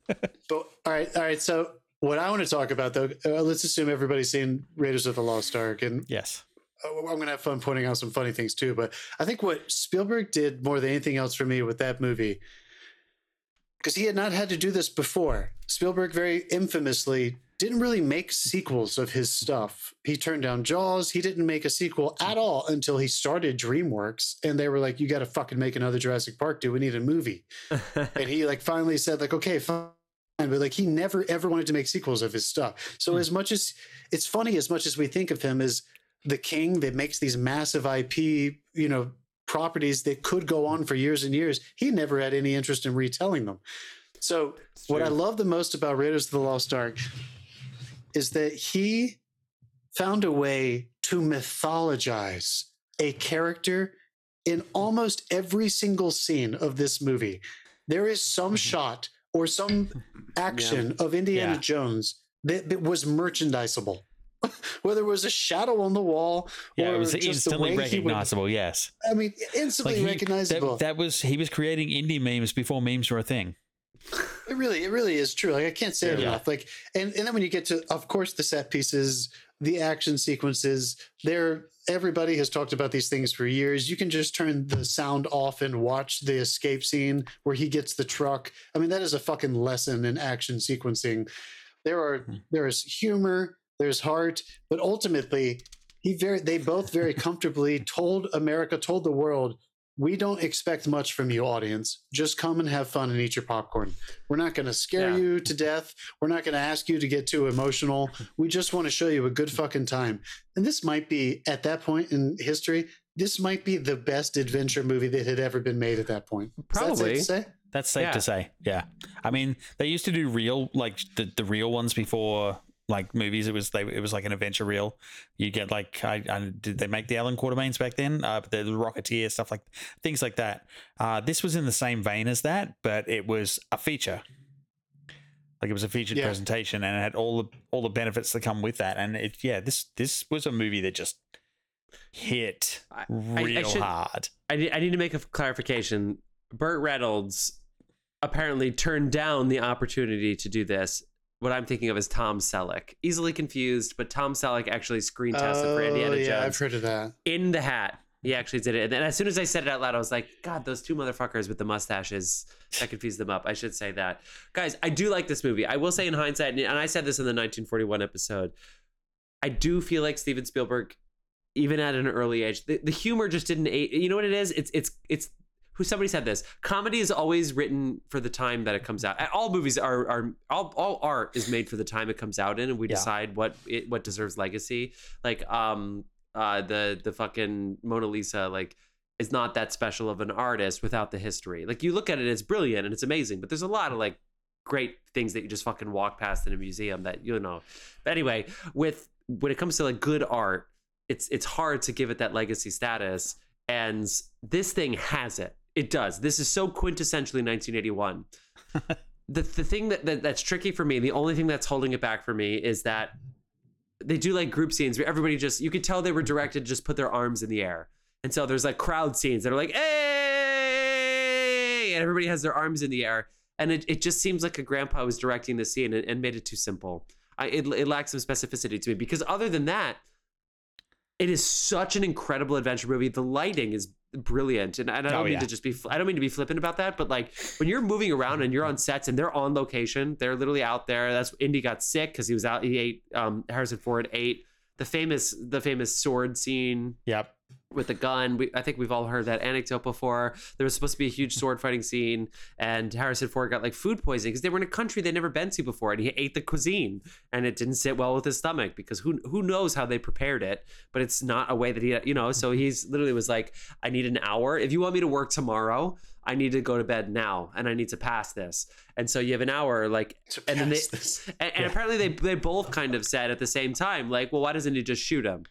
But all right, all right. So what I want to talk about, though, uh, let's assume everybody's seen Raiders of the Lost Ark, and Yes. uh, I'm going to have fun pointing out some funny things too. But I think what Spielberg did more than anything else for me with that movie, because he had not had to do this before. Spielberg very infamously didn't really make sequels of his stuff. He turned down Jaws. He didn't make a sequel at all until he started DreamWorks, and they were like, "You got to fucking make another Jurassic Park, dude. We need a movie." and he like finally said like okay fine but like he never ever wanted to make sequels of his stuff. So hmm. as much as it's funny as much as we think of him as the king that makes these massive ip you know properties that could go on for years and years he never had any interest in retelling them. So what i love the most about raiders of the lost ark is that he found a way to mythologize a character in almost every single scene of this movie. There is some mm-hmm. shot or some action of Indiana Yeah. Jones that, that was merchandisable. Whether it was a shadow on the wall Yeah, or it was instantly he would, recognizable. yes. I mean, instantly he- recognizable. That, that was he was creating Indy memes before memes were a thing. It really, it really is true. Like I can't say it Yeah. enough. Like, and and then when you get to, of course, the set pieces, the action sequences, they're everybody has talked about these things for years. You can just turn the sound off and watch the escape scene where he gets the truck. I mean, that is a fucking lesson in action sequencing. There are Hmm. there is humor, there's heart, but ultimately, he very they both very comfortably told America, told the world. We don't expect much from you, audience. Just come and have fun and eat your popcorn. We're not going to scare Yeah. you to death. We're not going to ask you to get too emotional. We just want to show you a good fucking time. And this might be, at that point in history, this might be the best adventure movie that had ever been made at that point. Is that safe Probably. to say? That's safe Yeah. to say. Yeah. I mean, they used to do real like the, the real ones before like movies. It was they it was like an adventure reel. You get like I, I did they make the Allan Quatermains back then? Uh, the, the Rocketeer stuff like things like that. Uh, this was in the same vein as that, but it was a feature. Like it was a featured Yeah. presentation, and it had all the all the benefits that come with that. And it yeah, this this was a movie that just hit I- I real should- hard. I need, I need to make a clarification. Burt Reynolds. apparently turned down the opportunity to do this. What I'm thinking of is Tom Selleck. Easily confused, but Tom Selleck actually screen tested for Oh, Indiana yeah, I've heard of that. in the hat. He actually did it. And then as soon as I said it out loud, I was like, God, those two motherfuckers with the mustaches. I confused them up. I should say that. Guys, I do like this movie. I will say in hindsight, and I said this in the 1941 episode, I do feel like Steven Spielberg, even at an early age, the, the humor just didn't. You know what it is? It's it's it's who somebody said this. Comedy is always written for the time that it comes out. All movies are are all, all art is made for the time it comes out in, and we Yeah. decide what it what deserves legacy. Like um uh the the fucking Mona Lisa like is not that special of an artist without the history. Like you look at it, it's brilliant and it's amazing, but there's a lot of like great things that you just fucking walk past in a museum that you know. But anyway, with when it comes to like good art, it's it's hard to give it that legacy status, and this thing has it. It does. This is so quintessentially 1981. the the thing that, that that's tricky for me, the only thing that's holding it back for me is that they do like group scenes where everybody just you could tell they were directed to just put their arms in the air. And so there's like crowd scenes that are like, hey, and everybody has their arms in the air. And it, it just seems like a grandpa was directing the scene and, and made it too simple. I, it, it lacks some specificity to me because other than that, it is such an incredible adventure movie. The lighting is brilliant, and, and I don't Oh, mean yeah. to just be I don't mean to be flippant about that, but like when you're moving around and you're on sets and they're on location, they're literally out there. That's Indy got sick because he was out. He ate um, Harrison Ford ate the famous the famous sword scene Yep. With the gun. We, I think we've all heard that anecdote before. There was supposed to be a huge sword fighting scene, and Harrison Ford got like food poisoning because they were in a country they'd never been to before, and he ate the cuisine, and it didn't sit well with his stomach because who who knows how they prepared it, but it's not a way that he you know. So he's literally was like, I need an hour. If you want me to work tomorrow. I need to go to bed now, and I need to pass this. And so you have an hour, like, and then they, and, and apparently they they both kind of said at the same time, like, well, why doesn't he just shoot him?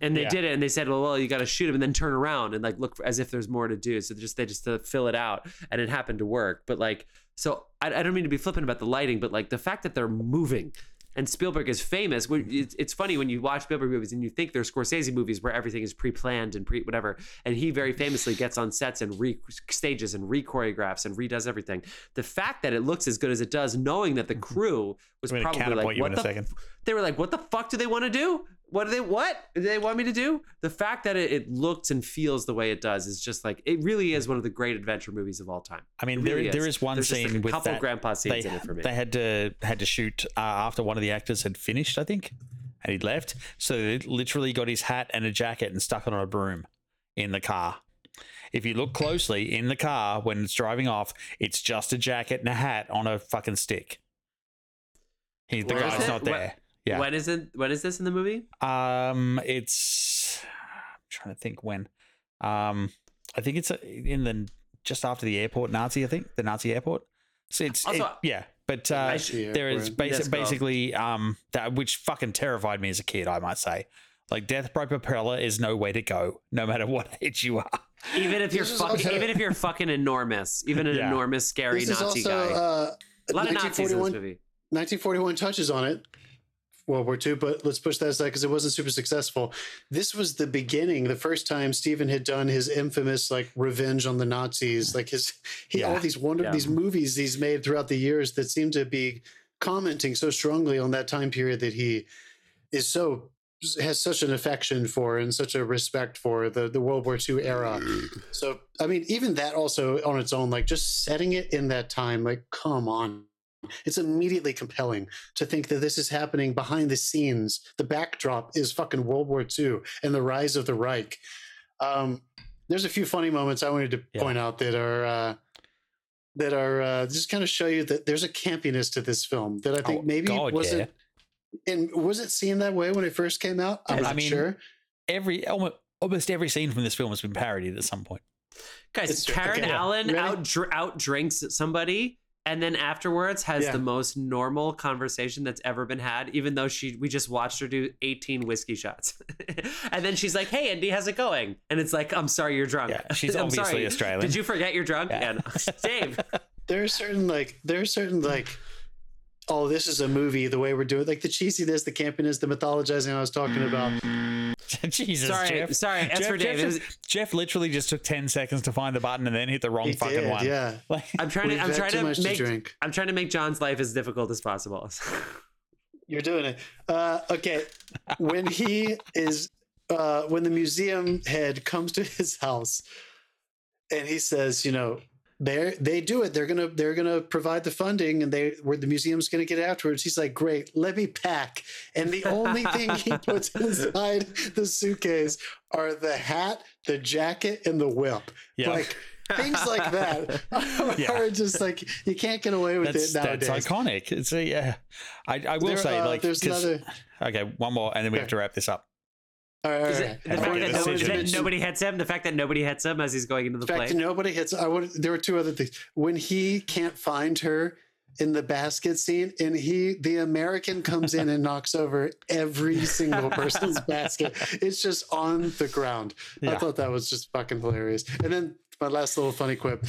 And they Yeah. did it, and they said, well, well, you got to shoot him and then turn around and like look for, as if there's more to do. So just they just to fill it out, and it happened to work. But like, so I, I don't mean to be flippant about the lighting, but like the fact that they're moving. And Spielberg is famous. It's, it's funny when you watch Spielberg movies and you think they're Scorsese movies where everything is pre-planned and pre whatever. And he very famously gets on sets and re stages and re-choreographs and redoes everything. The fact that it looks as good as it does, knowing that the mm-hmm. crew was probably like, you "What in a the second." they were like, "What the fuck do they want to do? What do they what do they want me to do?" The fact that it, it looks and feels the way it does is just like it really is one of the great adventure movies of all time. I mean, really there is one There's scene like, a with couple that. grandpa scenes they, in it for me. they had to had to shoot uh, after one of the actors had finished, I think, and he'd left. So they literally got his hat and a jacket and stuck it on a broom in the car. If you look closely in the car when it's driving off, it's just a jacket and a hat on a fucking stick. He, the Where is guy's not What- there. Yeah. When is it? When is this in the movie? Um, it's I'm trying to think when. Um, I think it's uh, in the just after the airport Nazi. I think the Nazi airport. So it's Also, it- yeah, but uh, I there is airport. basi- basically um that which fucking terrified me as a kid. I might say, like death by propeller is no way to go, no matter what age you are. Even if you're fucking, also- even if you're fucking enormous, even an Yeah. enormous scary This Nazi also guy. uh, a lot of Nazis in this movie. 1941 touches on it. World War II, but let's push that aside because it wasn't super successful. This was the beginning, the first time Steven had done his infamous like revenge on the Nazis, like his he all these wonder Yeah. these movies he's made throughout the years that seem to be commenting so strongly on that time period that he is so has such an affection for and such a respect for the the World War II era. So I mean, even that also on its own, like just setting it in that time, like come on. It's immediately compelling to think that this is happening behind the scenes. The backdrop is fucking World War II and the rise of the Reich. Um, there's a few funny moments I wanted to Yeah. point out that are uh, that are uh, just kind of show you that there's a campiness to this film that I think Oh, maybe God, wasn't. And was it seen that way when it first came out? I'm I not mean, sure. Every almost, almost every scene from this film has been parodied at some point. Guys, It's. Karen Okay, Allen out dr- out drinks somebody and then afterwards has Yeah. the most normal conversation that's ever been had even though she we just watched her do 18 whiskey shots and then she's like hey andy how's it going and it's like i'm sorry you're drunk Yeah, she's I'm obviously sorry. Australian. did you forget you're drunk Yeah. and dave there are certain like there are certain like oh, this is a movie. The way we're doing, like the cheesiness, the campiness, the mythologizing I was talking about. Jesus, sorry, Jeff. sorry. As Jeff, for Jeff, Dave, it just- Jeff literally just took 10 seconds to find the button and then hit the wrong He fucking did, one. yeah. Like, I'm trying to. I'm trying to much to make. drink. I'm trying to make John's life as difficult as possible. You're doing it. Uh, okay. When he is, uh, when the museum head comes to his house and he says, you know, they they do it. They're gonna they're gonna provide the funding, and they where the museum's gonna get it afterwards. He's like, great, let me pack. And the only thing he puts inside the suitcase are the hat, the jacket, and the whip. Yeah. Like things like that Yeah. are just like you can't get away with that's, it nowadays. that's iconic. It's a, yeah. I, I will There, say, uh, like, there's another. okay, one more, and then we have to wrap this up. All right, all it the fact that nobody, that nobody hits him? The fact that nobody hits him as he's going into the The fact plane. that nobody hits. I would. There were two other things. When he can't find her in the basket scene, and he, the American, comes in and knocks over every single person's basket. It's just on the ground. I thought that was just fucking hilarious. And then my last little funny quip.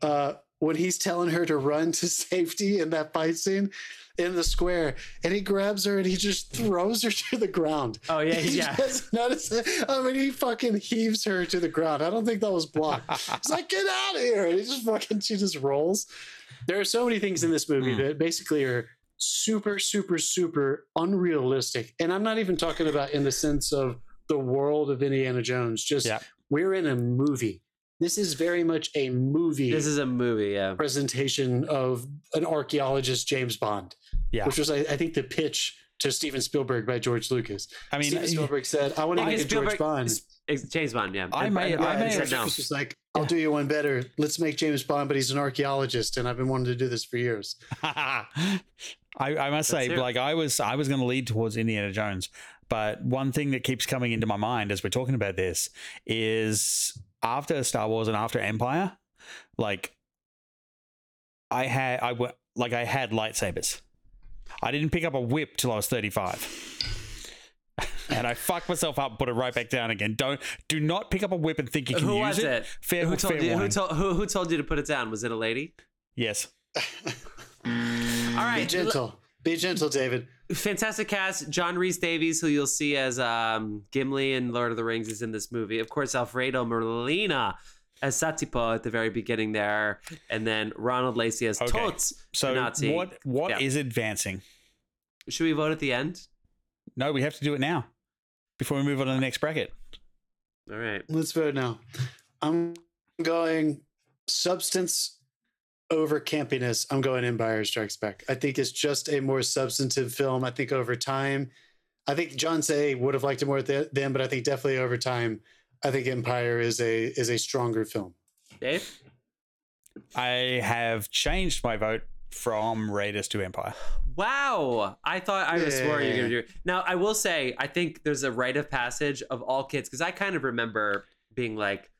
Uh, when he's telling her to run to safety in that fight scene in the square, and he grabs her and he just throws her to the ground. Oh yeah, He yeah. just noticed it. I mean, he fucking heaves her to the ground. I don't think that was blocked. He's like, get out of here. And he just fucking, she just rolls. There are so many things in this movie Hmm. that basically are super, super, super unrealistic. And I'm not even talking about in the sense of the world of Indiana Jones, just Yeah. we're in a movie. This is very much a movie This is a movie. Yeah. presentation of an archaeologist, James Bond, Yeah. which was, I, I think, the pitch to Steven Spielberg by George Lucas. I mean, Steven Spielberg said, "I want to make a think George Bond." It's James Bond. Yeah. I And- may- and- I may have said no. Lucas was like, "I'll do you one better. Let's make James Bond, but he's an archaeologist, and I've been wanting to do this for years." I, I must say, Let's it. like I was, I was going to lead towards Indiana Jones, but one thing that keeps coming into my mind as we're talking about this is after Star Wars and after Empire, like I had, I wa- like I had lightsabers. I didn't pick up a whip till I was thirty-five. And I fucked myself up, put it right back down again. Don't, do not pick up a whip and think you can Who use was it. it? Fair, Who fair you? Who warning. told? Who, who told you to put it down? Was it a lady? yes. All Be right. gentle. Be gentle, David. fantastic cast. John Rhys-Davies, who you'll see as um, Gimli in Lord of the Rings, is in this movie. Of course, Alfredo Molina as Satipo at the very beginning there, and then Ronald Lacey as Okay. Tots. So Nazi. what, what is Yeah. advancing? Should we vote at the end? No, we have to do it now before we move on to the next bracket. All right. Let's vote now. I'm going substance over campiness. I'm going Empire Strikes Back. I think it's just a more substantive film. I think over time, I think John Say would have liked it more th- then, but I think definitely over time, I think Empire is a is a stronger film. Dave? I have changed my vote from Raiders to Empire. Wow. I thought I was swore you were going to do it. Now, I will say, I think there's a rite of passage of all kids because I kind of remember being like,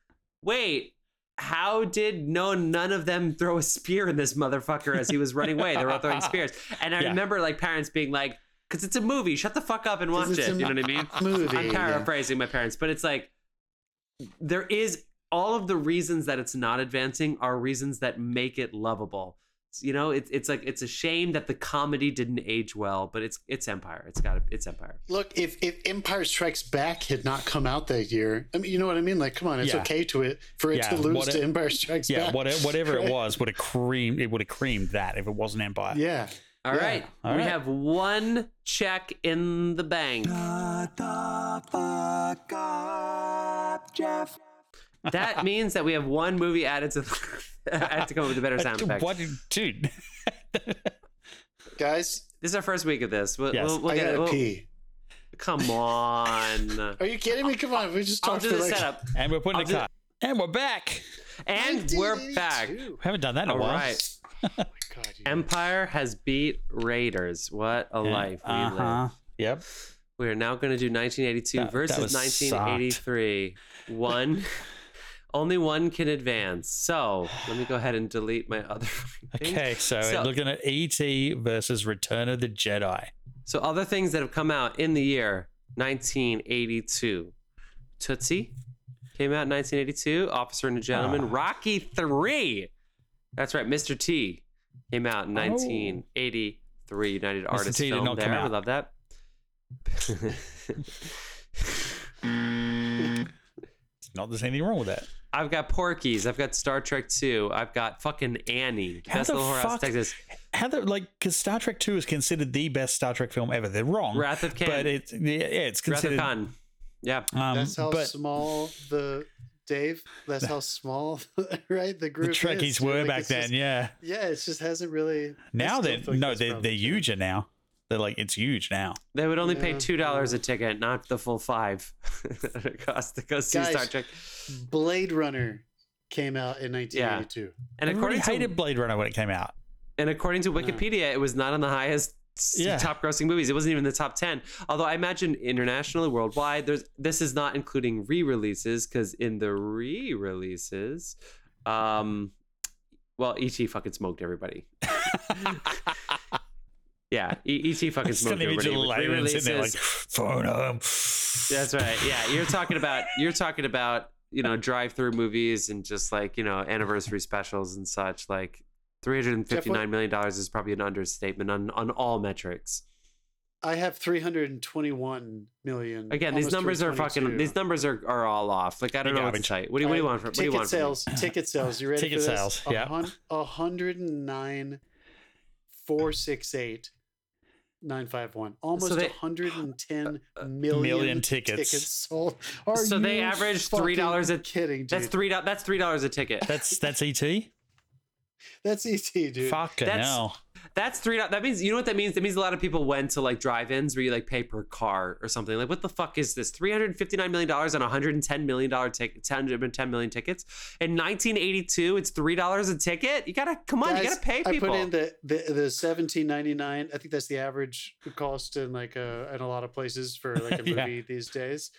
wait, how did no none of them throw a spear in this motherfucker as he was running away? They were all throwing spears. And I Yeah. remember like parents being like, because it's a movie, shut the fuck up and watch it. You know what I mean? Movie. I'm paraphrasing my parents, but it's like there is all of the reasons that it's not advancing are reasons that make it lovable. You know, it's it's like it's a shame that the comedy didn't age well, but it's it's Empire. It's got to it's Empire. Look, if if Empire Strikes Back had not come out that year, I mean, you know what I mean? Like, come on, it's Yeah. okay to it for it Yeah, to lose what to it- Empire Strikes Yeah, Back. what, whatever it was would have creamed it would have creamed that if it wasn't Empire. Yeah. All Yeah. right, All we right. have one check in the bank. That means that we have one movie added to. The, I have to come up with a better sound effect. What, dude? Guys, This is our first week of this. We'll, Yes. we'll, we'll I get gotta it. We'll- pee. come on. Are you kidding me? Come on, we just I'll talked do the like setup. and we're putting I'll a do- cut. And we're back. And we're back. 1982. We haven't done that in a while. right. Oh my God, you- Empire has beat Raiders. What a life we Uh-huh. live. Yep. We are now going to do 1982 That- that versus was 1983. One, only one can advance. So let me go ahead and delete my other. things. Okay, so, So- looking at ET versus Return of the Jedi. So other things that have come out in the year 1982. Tootsie came out in 1982. Officer and a Gentleman. Ah. Rocky 3. That's right. Mr. T came out in Oh. 1983. three United Artists T did film not there. Out. love that. Not there's anything wrong with that. I've got Porky's. I've got Star Trek 2. I've got fucking Annie. How Best the Little Whorehouse in fuck- Texas. How the like because Star Trek Two is considered the best Star Trek film ever. They're wrong, Wrath of Khan. but it's yeah, it's Wrath of considered. Khan. Yeah. Um, That's how but small the Dave. That's how small, right? The group. the Trekkies is, were Like, back then. just- yeah, Yeah, it just hasn't really. now I they're no, they're they're huger now. They're like it's huge now. They would only pay Yeah, two dollars a ticket, not the full five that it costs to go see Guys, Star Trek. Blade Runner came out in 1982. And Everybody according to hated Blade Runner when it came out. and according to Wikipedia, it was not on the highest s- Yeah. top grossing movies. It wasn't even in the top ten. Although I imagine internationally, worldwide, there's this is not including re-releases because in the re-releases, um, well, ET fucking smoked everybody. Yeah, E- ET fucking It's smoked gonna be everybody. Jill with Lane sitting there like re-releases. phone home. That's right. Yeah, you're talking about you're talking about you know drive-through movies and just like you know anniversary specials and such. Like three hundred and fifty-nine million dollars is probably an understatement on on all metrics. I have 321 million. Again, these numbers are fucking. These numbers are, are all off. Like I don't They're know what to What do you, what do you want? For, right, what do you ticket want from sales. Ticket sales. You ready Ticket for this? sales, A yeah. hun- A hundred and nine, four six eight, nine five one. Almost they- a hundred and ten uh, million Million tickets. sold. Are So they you average $3 a- Kidding, dude. That's three. do- That's three dollars a ticket. That's that's ET. That's ET, dude. Fucking That's- hell. That's three. That means you know what that means. That means a lot of people went to like drive-ins where you like pay per car or something. Like what the fuck is this? Three hundred fifty-nine million dollars on one hundred and ten million dollar ticket, 10 million tickets. In nineteen eighty-two, it's three dollars a ticket. You gotta come on. you gotta pay people. I put in the the, the seventeen ninety nine. I think that's the average cost in like uh in a lot of places for like a Yeah. movie these days.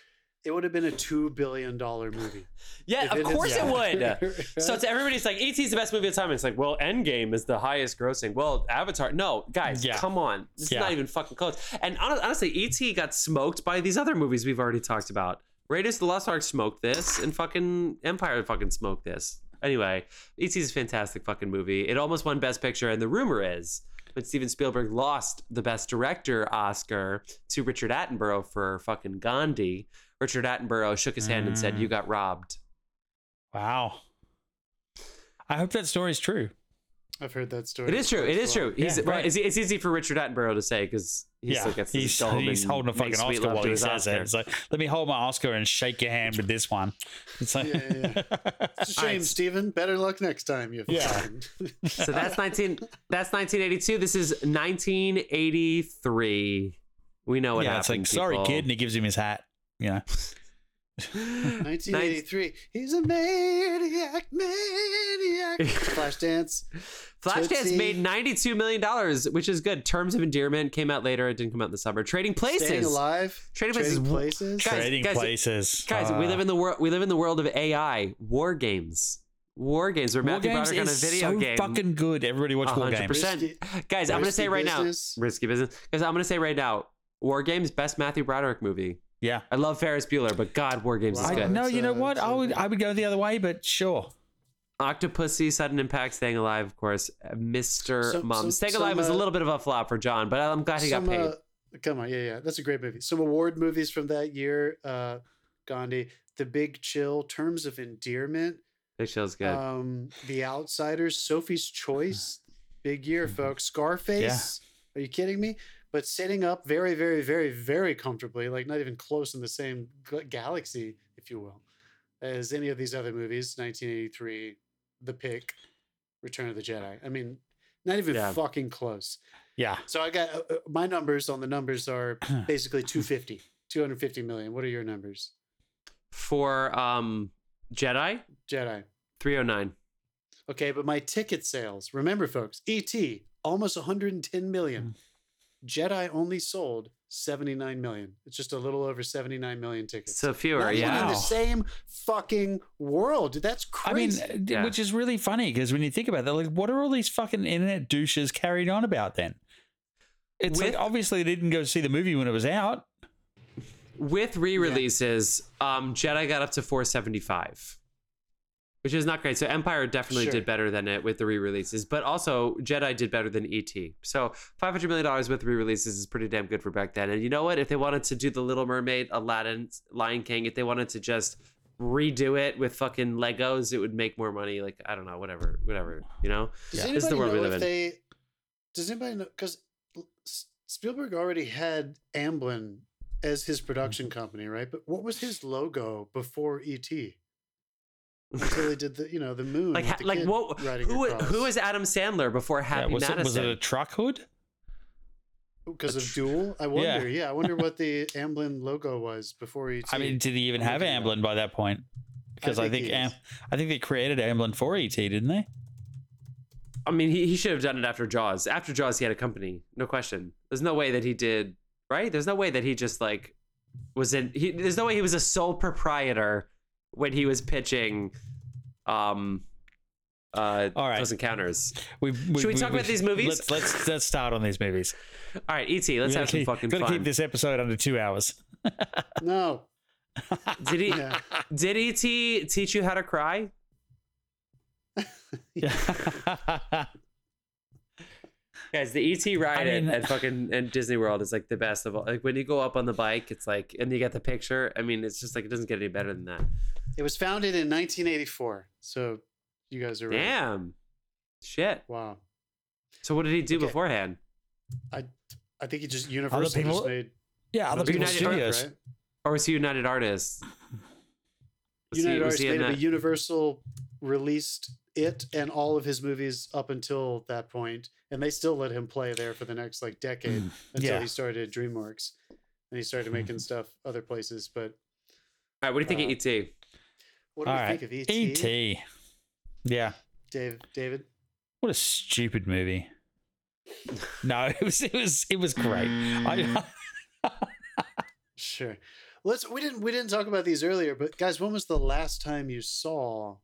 It would have been a two billion dollar movie. yeah, of it is- course it would. So it's everybody's like, ET's the best movie of the time. It's like, well, Endgame is the highest grossing. Well, Avatar. No, guys, Yeah. come on. This Yeah. is not even fucking close. And honestly, ET got smoked by these other movies we've already talked about. Raiders of the Lost Ark smoked this, and fucking Empire fucking smoked this. Anyway, ET is a fantastic fucking movie. It almost won Best Picture, and the rumor is when Steven Spielberg lost the Best Director Oscar to Richard Attenborough for fucking Gandhi, Richard Attenborough shook his hand and said, Mm. "You got robbed." Wow. I hope that story's true. I've heard that story. It is true. It is well. true. He's Yeah, well, right. it's, it's easy for Richard Attenborough to say because he yeah, still gets to he's, he's holding a fucking Oscar while to he his says Oscar. it. It's like, let me hold my Oscar and shake your hand with this one. It's like, Yeah, yeah, It's a shame, Alright. Steven. Better luck next time. You Yeah. fucking- So that's nineteen. That's nineteen eighty two. This is nineteen eighty three. We know what yeah, it's happened. like, sorry, kid, and he gives him his hat. You know, 1983. He's a maniac, maniac. Flashdance. Flashdance made ninety two million dollars, which is good. Terms of Endearment came out later. It didn't come out in the summer. Trading Places. Staying alive. Trading Places. places. Guys, trading guys, places. Guys, we Uh, live in the world. We live in the world of AI. War games. War games. Where War Matthew Games Broderick on a video so game. fucking good. Everybody watch War hundred Games. percent. Risky- Guys, I'm gonna say right business. now, risky business. Guys, I'm gonna say right now, War Games best Matthew Broderick movie. Yeah. I love Ferris Bueller, but God, War Games is Wow. I, good. no, you know It's, uh, what? it's I a- would I would go the other way, but sure. Octopussy, Sudden Impact, Staying Alive, of course. uh, Mr. Some- Mom. some- Staying Alive was a uh, little bit of a flop for John, but I'm glad he got paid. uh, come on, yeah, yeah, that's a great movie. Some award movies from that year: uh, Gandhi, The Big Chill, Terms of Endearment, Big Show's good. um, The Outsiders, Sophie's Choice, big year, folks. Scarface. Are you kidding me? But sitting up very, very, very, very comfortably, like not even close in the same galaxy, if you will, as any of these other movies. 1983, The Pick, Return of the Jedi. I mean, not even Yeah. fucking close. Yeah. So I got uh, uh, my numbers on the numbers are basically 250, 250 million. What are your numbers? for um Jedi, Jedi. 309. Okay, but my ticket sales, remember folks, ET almost 110 million. Jedi only sold 79 million. It's just a little over 79 million tickets. So fewer, Not even in the same fucking world. That's crazy. I mean, crazy. uh, d- Yeah. which is really funny because when you think about that, like, what are all these fucking internet douches carried on about then? It's With- like obviously they didn't go see the movie when it was out. With re-releases, um Jedi got up to 475. Which is not great. So Empire definitely Sure. did better than it with the re-releases, but also Jedi did better than ET. So 500 million dollars with re-releases is pretty damn good for back then. And you know what? If they wanted to do the Little Mermaid, Aladdin, Lion King, if they wanted to just redo it with fucking Legos, it would make more money. Like I don't know, whatever, whatever. You know? Does Yeah. anybody This is the world we know live if in. they? Does anybody know? Because Spielberg already had Amblin as his production Mm-hmm. company, right? But what was his logo before ET? Until he did the, you know, the moon. Like, with ha- the like kid what? riding Who? across. Who was Adam Sandler before Yeah, Happy was, it, Madison? was it a truck hood? Because of Duel? I wonder. Yeah. I wonder what the Amblin logo was before ET. I mean, did he even have looking it. Amblin by that point? Because I think think Am- I think they created Amblin for ET, didn't they? I mean, he, he should have done it after Jaws. After Jaws, he had a company, no question. There's no way that he did, right? There's no way that he just like was in. He, there's no way he was a sole proprietor when he was pitching. Um, uh, All right. Close Encounters. We, Should we talk about these movies? Let's let's let's start on these movies. All right, ET. Let's We have some keep, fucking gotta fun. keep this episode under two hours. no. Did he? Yeah. Did ET teach you how to cry? Guys, the ET ride I mean- at, at fucking at Disney World is like the best of all. Like when you go up on the bike, it's like, and you get the picture. I mean, it's just like it doesn't get any better than that. It was founded in 1984. So you guys are right. Damn, shit. Wow. So what did he do Okay. beforehand? I I think he just Universal people- just made yeah, other other people's United stuff, studios. right? Or was he United Artists? Was he- United was Artists he made it, that- Universal released it and all of his movies up until that point, and they still let him play there for the next like decade until Yeah. he started DreamWorks, and he started making stuff other places. But All right, what do you think Uh, of ET? what do All you right, think of ET? ET. Yeah, Dave, David, what a stupid movie. No, it was it was it was great. I, sure. Let's. We didn't. We didn't talk about these earlier, but guys, when was the last time you saw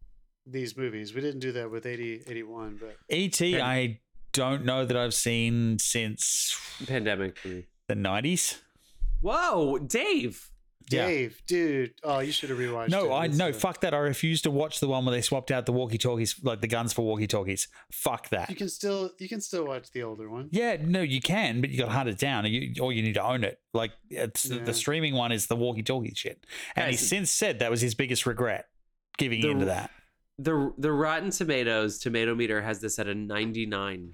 these movies? We didn't do that with 80, 81, but ET, I don't know that I've seen since Pandemic the nineties. Whoa, Dave. Yeah. Dave, dude, oh, you should have rewatched. it. No, I It's, no. Fuck that. I refuse to watch the one where they swapped out the walkie talkies, like the guns for walkie talkies. Fuck that. You can still. You can still watch the older one. Yeah, no, you can, but you got to hunt it down, or you, or you need to own it. Like it's the, Yeah. the streaming one is the walkie-talkie shit, and Guys, he's since said that was his biggest regret, giving The- into that. The the Rotten Tomatoes tomato meter has this at a 99.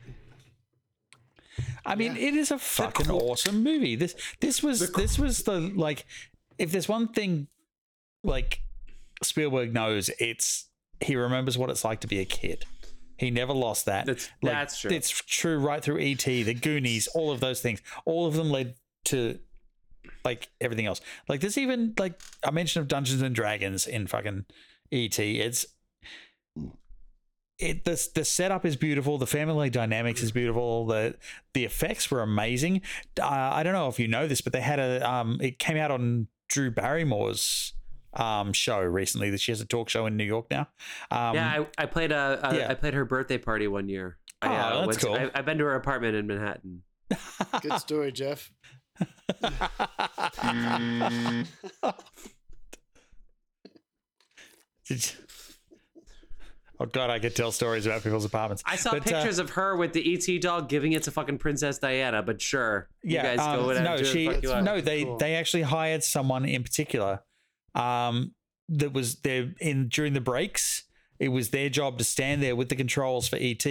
I mean, Yeah. it is a fucking cool- awesome movie. This this was The cool- this was the like, if there's one thing, like Spielberg knows, it's he remembers what it's like to be a kid. He never lost that. That's Like, that's true. It's true right through ET, the Goonies, all of those things. All of them led to like everything else. Like there's even like a mention of Dungeons and Dragons in fucking ET. It's it the the setup is beautiful. The family dynamics is beautiful. The the effects were amazing. Uh, I don't know if you know this, but they had a um. It came out on Drew Barrymore's um show recently. That she has a talk show in New York now. Um, yeah, I, I played a, a yeah. I played her birthday party one year. I, Oh, uh, that's went to- cool. I, I've been to her apartment in Manhattan. Good story, Jeff. Did you- Oh god, I could tell stories about people's apartments. I saw But, uh, pictures of her with the ET doll giving it to fucking Princess Diana. But sure, yeah, you guys um, go whatever. no, do what the she fuck you want. no, they Cool. they actually hired someone in particular, um, that was there in during the breaks. It was their job to stand there with the controls for ET,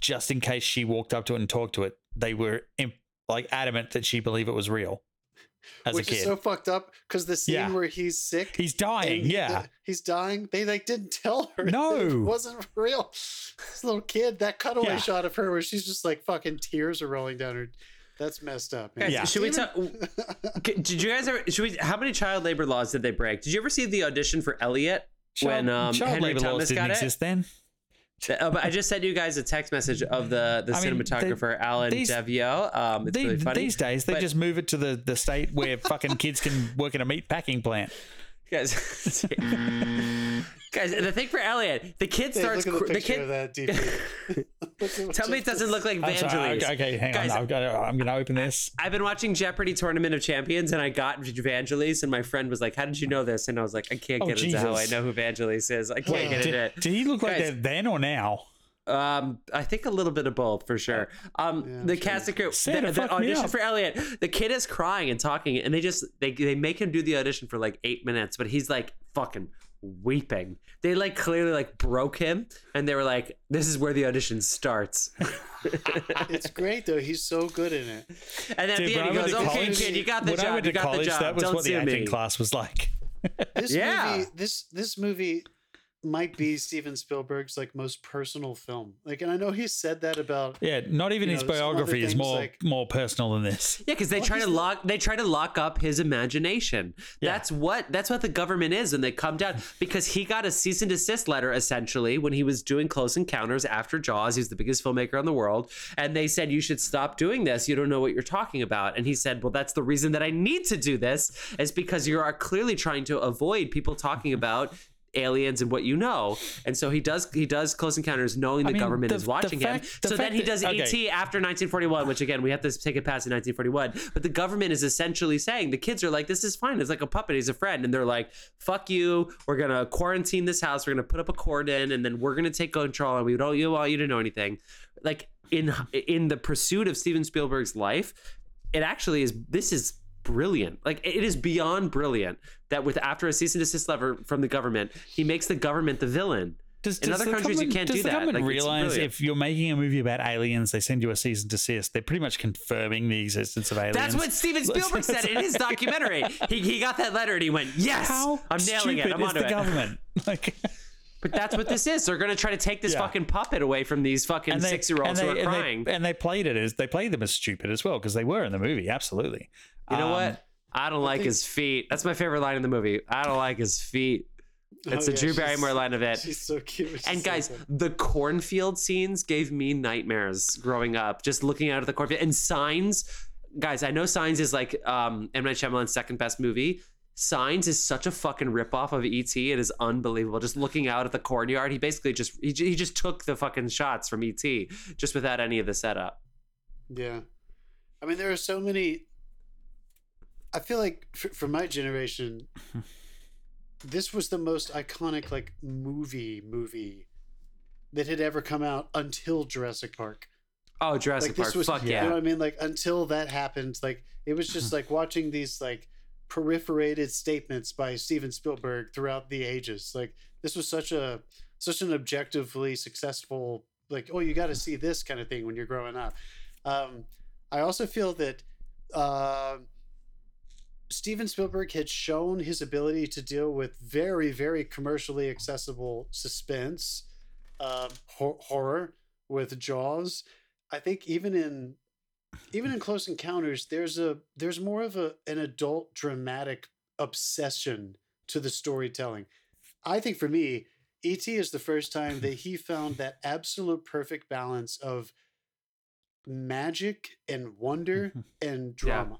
just in case she walked up to it and talked to it. They were imp- like adamant that she believed it was real as Which a kid. is so fucked up because the scene Yeah. where he's sick, He's dying. Yeah, the- he's dying. They like didn't tell her. No. it wasn't real. This little kid, that cutaway Yeah. shot of her where she's just like fucking tears are rolling down her. That's messed up. man. Yeah. Should we Even- talk? Did you guys ever? Should we? How many child labor laws did they break? Did you ever see the audition for Elliot when um, child Henry labor laws Thomas didn't got it? exist then. Uh, but I just sent you guys a text message of the the I mean, they- cinematographer Allen these- Daviau. Um, it's These, really funny. these days, they but- just move it to the, the state where fucking kids can work in a meat packing plant. Guys, guys, the thing for Elliot, the kid Dave, starts. look at the cr- the kid, of that DP. Tell me it doesn't look like I'm sorry, Vangelis. okay, okay, hang Guys, on. I've got to, I'm going to open this. I've been watching Jeopardy Tournament of Champions and I got Vangelis and my friend was like, How did you know this? And I was like, I can't Oh, get into how I know who Vangelis is. I can't Wait, get Did, it. did he look like Guys. that then or now? Um, I think a little bit of both for sure. Um, Yeah, the I'm sure. cast and crew, Santa, the, the fuck audition for Elliot, the kid is crying and talking, and they just they they make him do the audition for like eight minutes, but he's like fucking weeping. They like clearly like broke him, and they were like, "This is where the audition starts." It's great though. He's so good in it. And then at Dude, the end, he I goes, "Okay, college- kid, you got the when I job. went You to got the college, job. that was Don't what the acting me." class was like. This Yeah. movie, this this movie might be Steven Spielberg's like most personal film. Like, and I know he said that about. Yeah, not even his know, biography is more like- more personal than this. Yeah, because they Well, try to he's lock they try to lock up his imagination. Yeah. That's what that's what the government is, and they come down because he got a cease and desist letter essentially when he was doing Close Encounters after Jaws. He's the biggest filmmaker in the world, and they said you should stop doing this. You don't know what you're talking about. And he said, well, that's the reason that I need to do this is because you are clearly trying to avoid people talking about aliens and what you know. And so he does he does close encounters knowing the mean, government the- is watching him. the so then fact he that- does okay. et after 1941 which again we have to take it past in 1941 but the government is essentially saying the kids are like this is fine. It's like a puppet. He's a friend. And they're like fuck you. We're gonna quarantine this house. We're gonna put up a cordon and then we're gonna take control and we don't you want you to know anything. Like in in the pursuit of steven spielberg's life it actually is this is brilliant like it is beyond brilliant that with after a cease and desist letter from the government he makes the government the villain Does, In does other countries, you can't do that. Like, realize if you're making a movie about aliens, they send you a cease and desist? They're pretty much confirming the existence of aliens. That's what Steven Spielberg said in his documentary. He, he got that letter and he went, "Yes, How I'm nailing it. I'm onto the it." government? Like, But that's what this is. They're gonna try to take this Yeah. fucking puppet away from these fucking they- six year olds and who are they- and they- crying. and they played it as they played them as stupid as well because they were in the movie. Absolutely. You know Um, what? I don't like think- his feet. That's my favorite line in the movie. I don't like his feet. It's Oh, a yeah, Drew Barrymore line of it. She's so cute. She's And guys, good. the cornfield scenes gave me nightmares growing up. Just looking out at the cornfield and Signs. Guys, I know Signs is like um, M Night Shyamalan's second best movie. Signs is such a fucking ripoff of ET. It is unbelievable. Just looking out at the cornyard, he basically just he, he just took the fucking shots from ET just without any of the setup. Yeah. I mean, there are so many. I feel like for, for my generation, this was the most iconic, like, movie movie that had ever come out until Jurassic Park. Oh, Jurassic like, this Park. was, Fuck You yeah. know what I mean? Like, until that happened, like, it was just like watching these, like, periperated statements by Steven Spielberg throughout the ages. Like, this was such a, such an objectively successful, like, oh, you got to see this kind of thing when you're growing up. Um, I also feel that uh, Steven Spielberg had shown his ability to deal with very, very commercially accessible suspense, um, hor- horror with Jaws. I think even in even in Close Encounters, there's a there's more of a an adult dramatic obsession to the storytelling. I think for me, E.T. is the first time that he found that absolute perfect balance of magic and wonder and drama.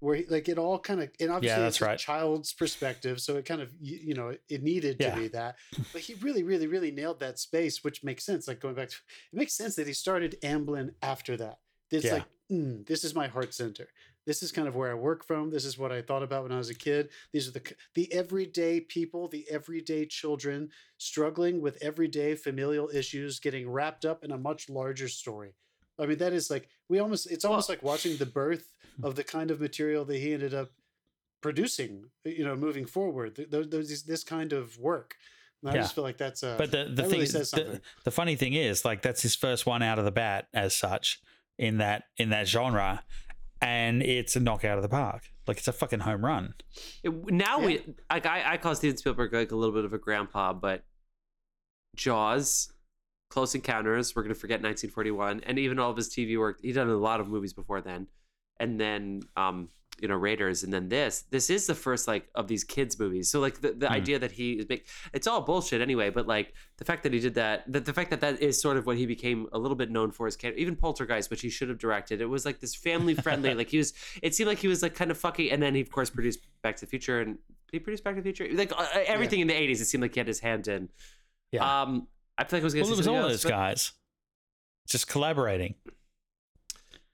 Where he, like it all kind of and obviously that's it's a right. child's perspective, so it kind of you, you know it needed to Yeah. be that, but he really, really, really nailed that space, which makes sense. Like going back to it makes sense that he started Amblin after that. It's Yeah. like mm, this is my heart center. This is kind of where I work from. This is what I thought about when I was a kid. These are the the everyday people, the everyday children struggling with everyday familial issues, getting wrapped up in a much larger story. I mean, that is like we almost. It's almost like watching the birth of the kind of material that he ended up producing. You know, moving forward, Th- th- there's this kind of work. And I Yeah. just feel like that's a. But the, the thing really is, says the, something. the funny thing is, like that's his first one out of the bat as such in that in that genre, and it's a knockout of the park. Like it's a fucking home run. It- now we like I, I call Steven Spielberg like a little bit of a grandpa, but Jaws, Close Encounters, we're gonna forget 1941, and even all of his TV work. He done a lot of movies before then, and then um you know Raiders, and then this. This is the first like of these kids movies. So like the, the Hmm. idea that he is make it's all bullshit anyway. But like the fact that he did that, the, the fact that that is sort of what he became a little bit known for his character. Even Poltergeist, which he should have directed. It was like this family friendly. like he was. It seemed like he was like kind of fucking. And then he of course produced Back to the Future and he produced Back to the Future? Like uh, everything in the 80s, it seemed like he had his hand in. Yeah. Um, I feel like I was going well, to it was all something those but- guys. just collaborating.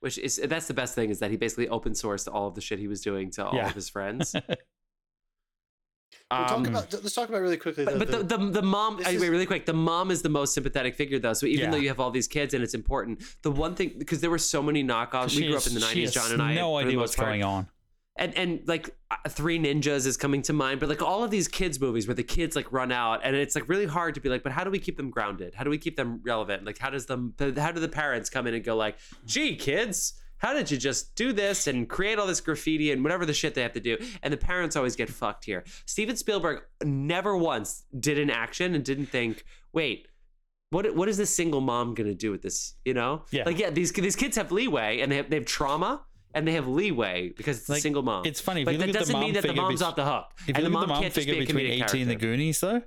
Which is that's the best thing is that he basically open sourced all of the shit he was doing to all Yeah. of his friends. We'll talk Um, about, let's talk about really quickly. But, though, but the, the the mom, I, wait, really quick. The mom is the most sympathetic figure, though. So even Yeah. though you have all these kids and it's important, the one thing because there were so many knockoffs. We She grew up in the '90s, has John and I. No idea what's part. going on. And and like uh, Three Ninjas is coming to mind, but like all of these kids movies where the kids like run out, and it's like really hard to be like, but how do we keep them grounded? How do we keep them relevant? Like how does them? How do the parents come in and go like, gee, kids. How did you just do this and create all this graffiti and whatever the shit they have to do? And the parents always get fucked here. Steven Spielberg never once did an action and didn't think, wait, what what is this single mom gonna do with this? You know, Yeah. like yeah, these these kids have leeway and they have, they have trauma and they have leeway because it's a Like, single mom. It's funny. If But you that look at the doesn't mom mean that the figure mom's bet- off the hook. If and you the look at mom the mom can't just be figure a between comedic 18 and the character. Goonies, though,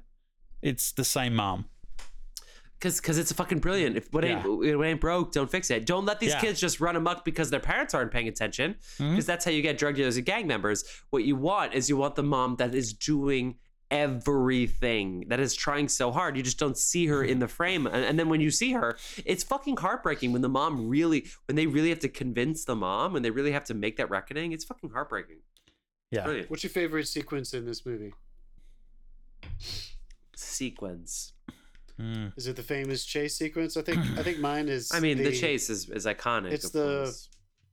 it's the same mom. Because because it's fucking brilliant. If what ain't what ain't broke, don't fix it. Don't let these Yeah. kids just run amok because their parents aren't paying attention. Because Mhm. that's how you get drug dealers and gang members. What you want is you want the mom that is doing everything that is trying so hard you just don't see her in the frame and, and then when you see her it's fucking heartbreaking when the mom really when they really have to convince the mom when they really have to make that reckoning it's fucking heartbreaking Yeah. brilliant What's your favorite sequence in this movie? sequence Mm. Is it the famous chase sequence? I think I think mine is. i mean the, chase is, is iconic it's the- course.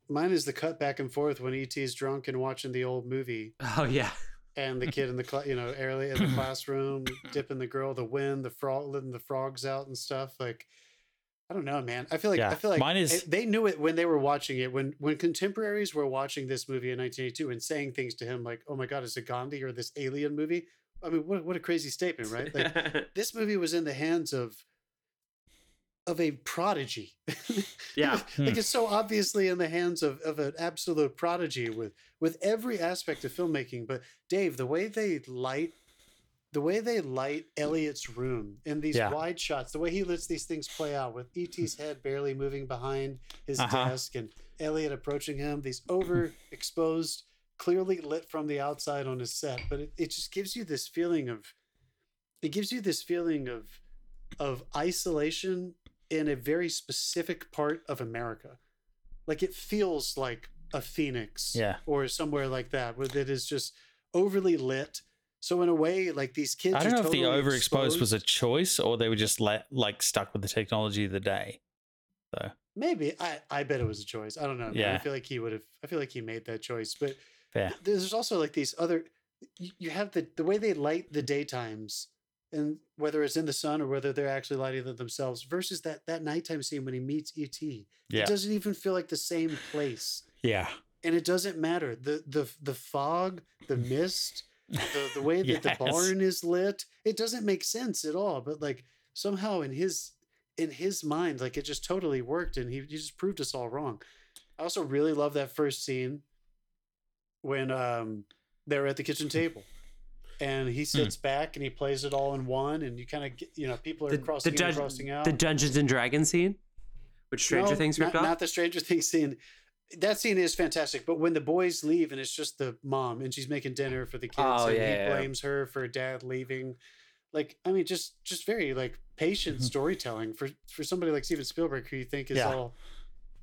Mine is the cut back and forth when ET is drunk and watching the old movie, oh yeah and the kid in the cla- you know early in the classroom dipping the girl, the wind, the frog, letting the frogs out and stuff. Like, I don't know, man. I feel like Yeah, I feel like mine is- they knew it when they were watching it. When when contemporaries were watching this movie in 1982 and saying things to him like, "Oh my God, is it Gandhi or this alien movie?" I mean, what what a crazy statement, right? Like, this movie was in the hands of of a prodigy. Yeah. like it's so obviously in the hands of, of an absolute prodigy with with every aspect of filmmaking. But Dave, the way they light the way they light Elliot's room in these Yeah. wide shots, the way he lets these things play out with ET's head barely moving behind his Uh-huh. desk and Elliot approaching him, these overexposed, clearly lit from the outside on his set, but it, it just gives you this feeling of it gives you this feeling of of isolation in a very specific part of America. Like it feels like a phoenix Yeah. or somewhere like that, where it is just overly lit. So in a way, like these kids, I don't know if the totally overexposed was a choice or they were just let, like stuck with the technology of the day. So maybe. I I bet it was a choice. I don't know. man. I feel like he would have. I feel like he made that choice. But th- there's also like these other. You have the the way they light the daytimes, and whether it's in the sun or whether they're actually lighting them themselves, versus that that nighttime scene when he meets ET. Yeah. It doesn't even feel like the same place. Yeah. and it doesn't matter the the the fog the mist the, the way that Yes. the barn is lit it doesn't make sense at all but like somehow in his in his mind like it just totally worked and he, he just proved us all wrong i also really love that first scene when um they're at the kitchen table and he sits back and he plays it all in one and you kind of you know people are the, crossing the, in and Dun- crossing out the dungeons and dragons scene which stranger no, things ripped not, off not the Stranger Things scene. That scene is fantastic, but when the boys leave and it's just the mom and she's making dinner for the kids Oh, and yeah, he yeah, yeah. blames her for dad leaving, like I mean, just just very like patient Mhm. storytelling for for somebody like Steven Spielberg who you think is Yeah. all,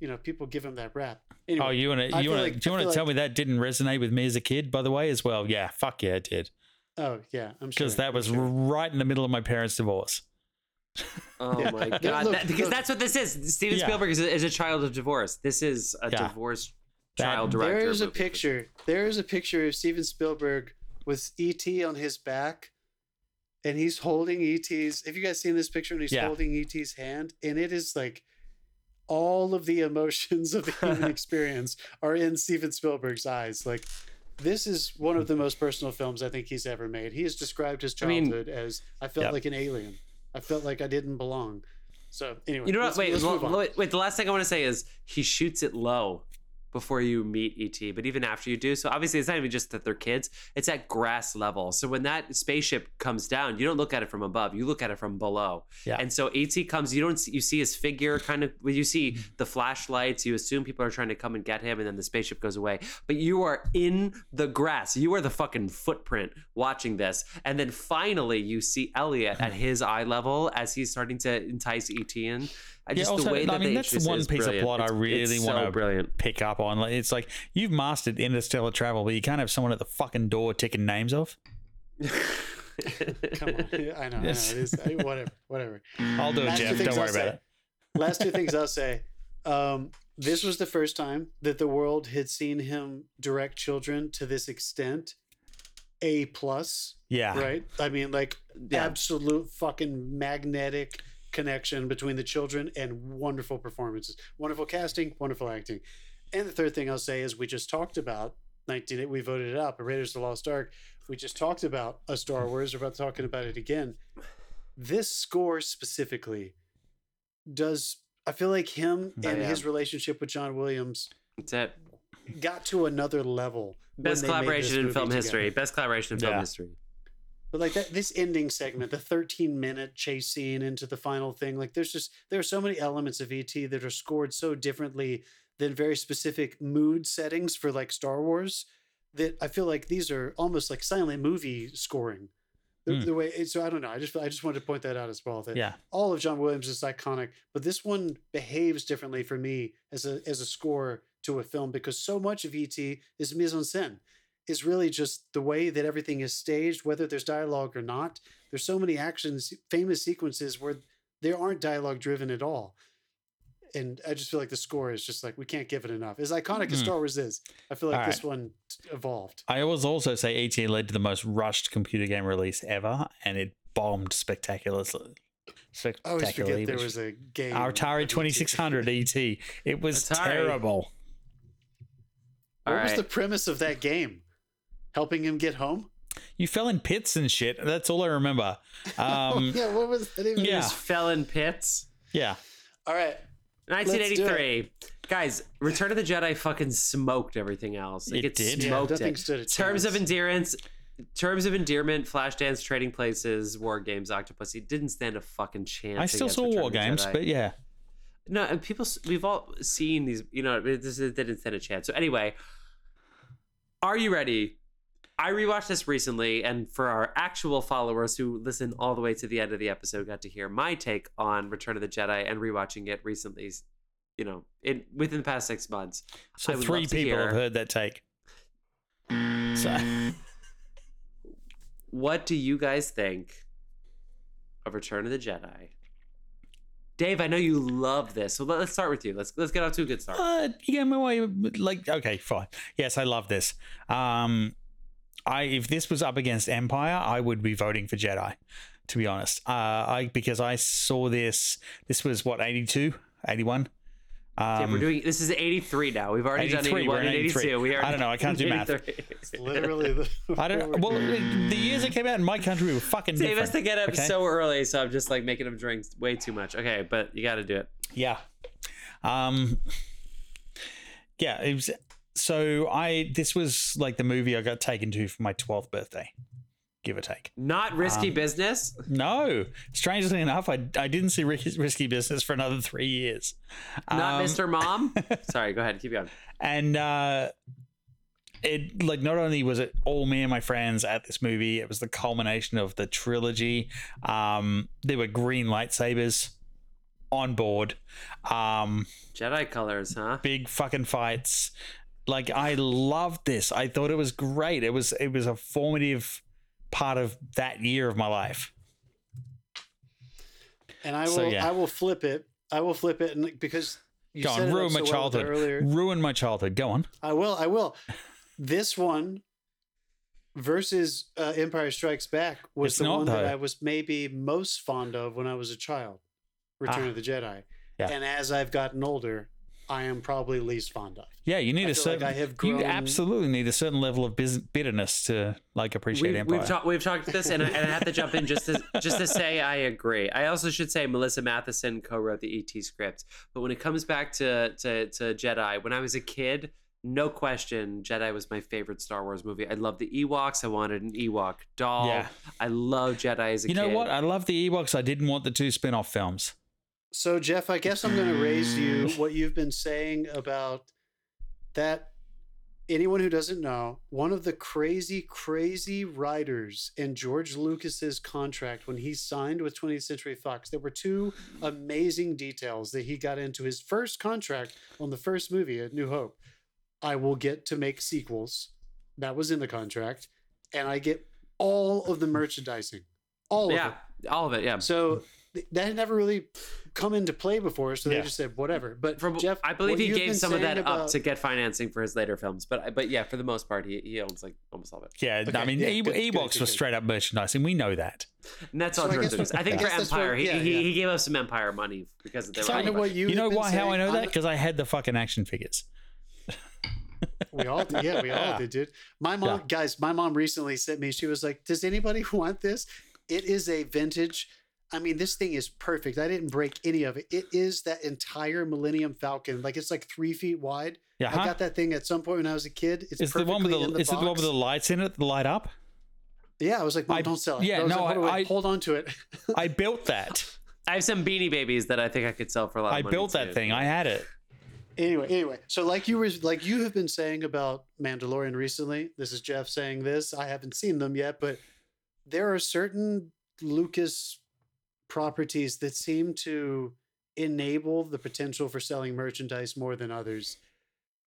you know, people give him that rap. Anyway, Oh, you want to you want to like- do you want feel to tell like- me that didn't resonate with me as a kid by the way as well? Yeah, fuck yeah, it did. Oh yeah, I'm sure Because that was sure. right in the middle of my parents' divorce. Oh Yeah. my god! look, that- because look. that's what this is. Steven Yeah. Spielberg is a, is a child of divorce. This is a Yeah. divorced That- child director. There is a picture. There is a picture of Steven Spielberg with ET on his back, and he's holding ET's. Have you guys seen this picture? And he's Yeah. holding ET's hand, and it is like all of the emotions of the human experience are in Steven Spielberg's eyes. Like this is one of the most personal films I think he's ever made. He has described his I mean- childhood as I felt Yep. like an alien. I felt like I didn't belong. So anyway, You know what? let's- Wait, let's lo- move on. lo- wait. The last thing I want to say is he shoots it low before you meet ET, but even after you do, so obviously it's not even just that they're kids; it's at grass level. So when that spaceship comes down, you don't look at it from above; you look at it from below. Yeah. And so ET comes, you don't see, you see his figure kind of. You see mm-hmm. the flashlights. You assume people are trying to come and get him, and then the spaceship goes away. But you are in the grass. You are the fucking footprint watching this, and then finally you see Elliot at his eye level as he's starting to entice ET in. I Yeah, also, the way I mean, they that's the one is piece of brilliant. plot I really it's wanna- so brilliant. Pick up on. Like, It's like you've mastered interstellar travel, but you can't have someone at the fucking door ticking names off. Come on. I know. I know. It Yes. whatever. Whatever. I'll do it, Last two Jeff. things Don't I'll worry about say. it. Last two things I'll say. Um, this was the first time that the world had seen him direct children to this extent. A plus, Yeah. right? I mean, like Yeah. absolute fucking magnetic connection between the children and wonderful performances, wonderful casting, wonderful acting. And the third thing I'll say is we just talked about 19. We voted it up. Raiders of the Lost Ark. We just talked about a Star Wars. We're about talking about it again. This score specifically does. I feel like him Oh, and yeah. his relationship with John Williams That's it. got to another level. Best they made this collaboration in film together. history. Best collaboration in film history. But like that, this ending segment, the 13 minute chase scene into the final thing, like there's just there are so many elements of ET that are scored so differently than very specific mood settings for like Star Wars that I feel like these are almost like silent movie scoring. The, Mm. the way so I don't know. I just I just wanted to point that out as well. That Yeah. all of John Williams is iconic, but this one behaves differently for me as a as a score to a film because so much of ET is mise en scène. Is really just the way that everything is staged, whether there's dialogue or not. There's so many actions, famous sequences where there aren't dialogue driven at all. And I just feel like the score is just like we can't give it enough. As iconic as Mm. Star Wars is, I feel like All this one evolved. I always also say ET led to the most rushed computer game release ever, and it bombed spectacularly. I always Spectacularly. forget there was a game. Our Atari 2600 ET. It was Atari. terrible. What All was the premise of that game? Helping him get home? You fell in pits and shit. That's all I remember. Um, yeah, what was that even? yeah. Just fell in pits. yeah. All right. 1983. Guys, Return of the Jedi fucking smoked everything else. Like, It it, did. Yeah, smoked nothing it. stood a Terms of chance. endurance, terms of endearment, Flashdance, Trading Places, War Games, Octopussy didn't stand a fucking chance. I still saw Return War Games, Jedi. but yeah. No, and people, we've all seen these, you know, this it didn't stand a chance. So, anyway, are you ready? I rewatched this recently, and for our actual followers who listen all the way to the end of the episode, got to hear my take on Return of the Jedi and rewatching it recently, you know, in within the past six months. So three people hear, have heard that take. So What do you guys think of Return of the Jedi? Dave, I know you love this, so let- let's start with you. Let's let's get off to a good start. Uh, yeah, my way, like, okay, fine. Yes, I love this. Um, I if this was up against Empire, I would be voting for Jedi, to be honest. Uh, I because I saw this. This was what 82, 81. Yeah, Um, we're doing this is 83 now. We've already done 83, 81 we're and 82. We are I don't know, I can't do math. 83. Literally, the, I don't. Well, the years that came out in my country were fucking Dave different. has to get up okay? so early, so I'm just like making them drink way too much. Okay, but you got to do it. Yeah. Um Yeah, it was so I this was like the movie I got taken to for my 12th birthday. Give or take. Not risky Um, business. No, strangely enough, I, I didn't see Ris- Risky Business for another three years. Not Um, Mr. Mom. Sorry, go ahead. Keep going. And uh, it like not only was it all me and my friends at this movie, it was the culmination of the trilogy. Um, there were green lightsabers on board. Um, Jedi colors, huh? big fucking fights. Like I loved this. I thought it was great. It was it was a formative part of that year of my life. and I will, So, yeah. I will flip it. I will flip it, and because you Go on, ruin my so well childhood. earlier. Ruin my childhood. Go on. I will. I will. This one versus uh, Empire Strikes Back was It's the one that. I was maybe most fond of when I was a child. Return Ah. of the Jedi. Yeah. And as I've gotten older, I am probably least fond of. Yeah, you need I a feel like certain. I have you absolutely need a certain level of bitterness to like appreciate We've, Empire. we've, talked we've talked this, and I, and I have to jump in just to just to say I agree. I also should say Melissa Mathison co-wrote the ET script, but when it comes back to to, to Jedi, when I was a kid, no question, Jedi was my favorite Star Wars movie. I loved the Ewoks. I wanted an Ewok doll. Yeah. I love Jedi as a kid. you kid. know what? I love the Ewoks. I didn't want the two spin-off films. So, Jeff, I guess I'm going to raise you what you've been saying about that anyone who doesn't know, one of the crazy, crazy writers in George Lucas's contract when he signed with 20th Century Fox, there were two amazing details that he got into his first contract on the first movie, A New Hope. I will get to make sequels. That was in the contract. And I get all of the merchandising. All of it. Yeah, all of it. Yeah. So that had never really come into play before. So Yeah. they just said whatever. But From, Jeff, I believe he gave some of saying that up to get financing for his later films, but but yeah, for the most part, he, he owns like almost all of it. Yeah, Okay, I mean, yeah, E- good, good, Ewoks good, was good. straight up merchandising. We know that. And that's So all I George guess- Lucas. I think I for guess Empire, what- he, yeah, he, yeah. he gave us some Empire money because of their Kind of what you You know have been why? How I know that? Because I had the fucking action figures. We all did. Yeah, we all Yeah. did, dude. My mom, Yeah. guys, my mom recently sent me, she was like, Does anybody want this? It is a vintage. I mean, this thing is perfect. I didn't break any of it. It is that entire Millennium Falcon. Like it's like three feet wide. Yeah, I huh? got that thing at some point when I was a kid. It's Is the one with perfectly the, in is it the one with the lights in it the light up? Yeah, I was like, Mom, I- don't sell it. yeah, I was no, like, "Hold I- on, I- hold on to it. I built that. I have some Beanie Babies that I think I could sell for a lot. Of I money built that too. thing. I had it. anyway, anyway, so like you were like you have been saying about Mandalorian recently. This is Jeff saying this. I haven't seen them yet, but there are certain Lucas properties that seem to enable the potential for selling merchandise more than others.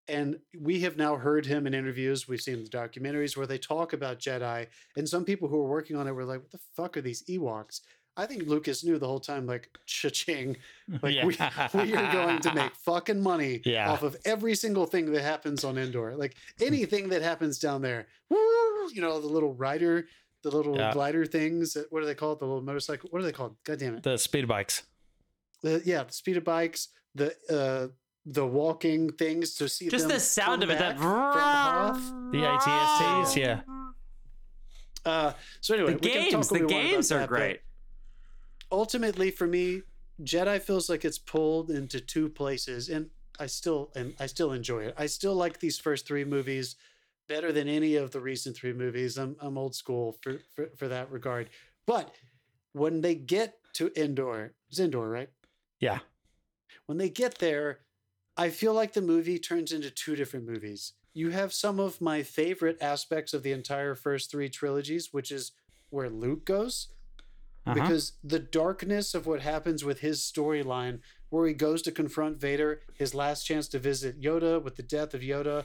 And we have now heard him in interviews. We've seen the documentaries where they talk about Jedi, and some people who were working on it were like, "What the fuck are these Ewoks?" I think Lucas knew the whole time, like, cha-ching, like we, we are going to make fucking money Yeah. off of every single thing that happens on Endor. Like anything that happens down there, woo, you know, the little rider, the little Yeah. glider things. What are they called? The little motorcycle. What are they called? God damn it. the speed bikes. The, yeah, the speeder bikes, the uh, the walking things to see Just them the sound of it. That back from Hoth. The ATSTs, yeah. Uh, so anyway, the we can games, talk the what we want games are that, great. ultimately for me jedi feels like it's pulled into two places and i still and i still enjoy it i still like these first three movies better than any of the recent three movies. I'm, I'm old school for, for for that regard. But when they get to endor it's endor right? Yeah. when they get there i feel like the movie turns into two different movies. You have some of my favorite aspects of the entire first three trilogies which is where luke goes. Uh-huh. because the darkness of what happens with his storyline, where he goes to confront Vader, his last chance to visit Yoda with the death of Yoda,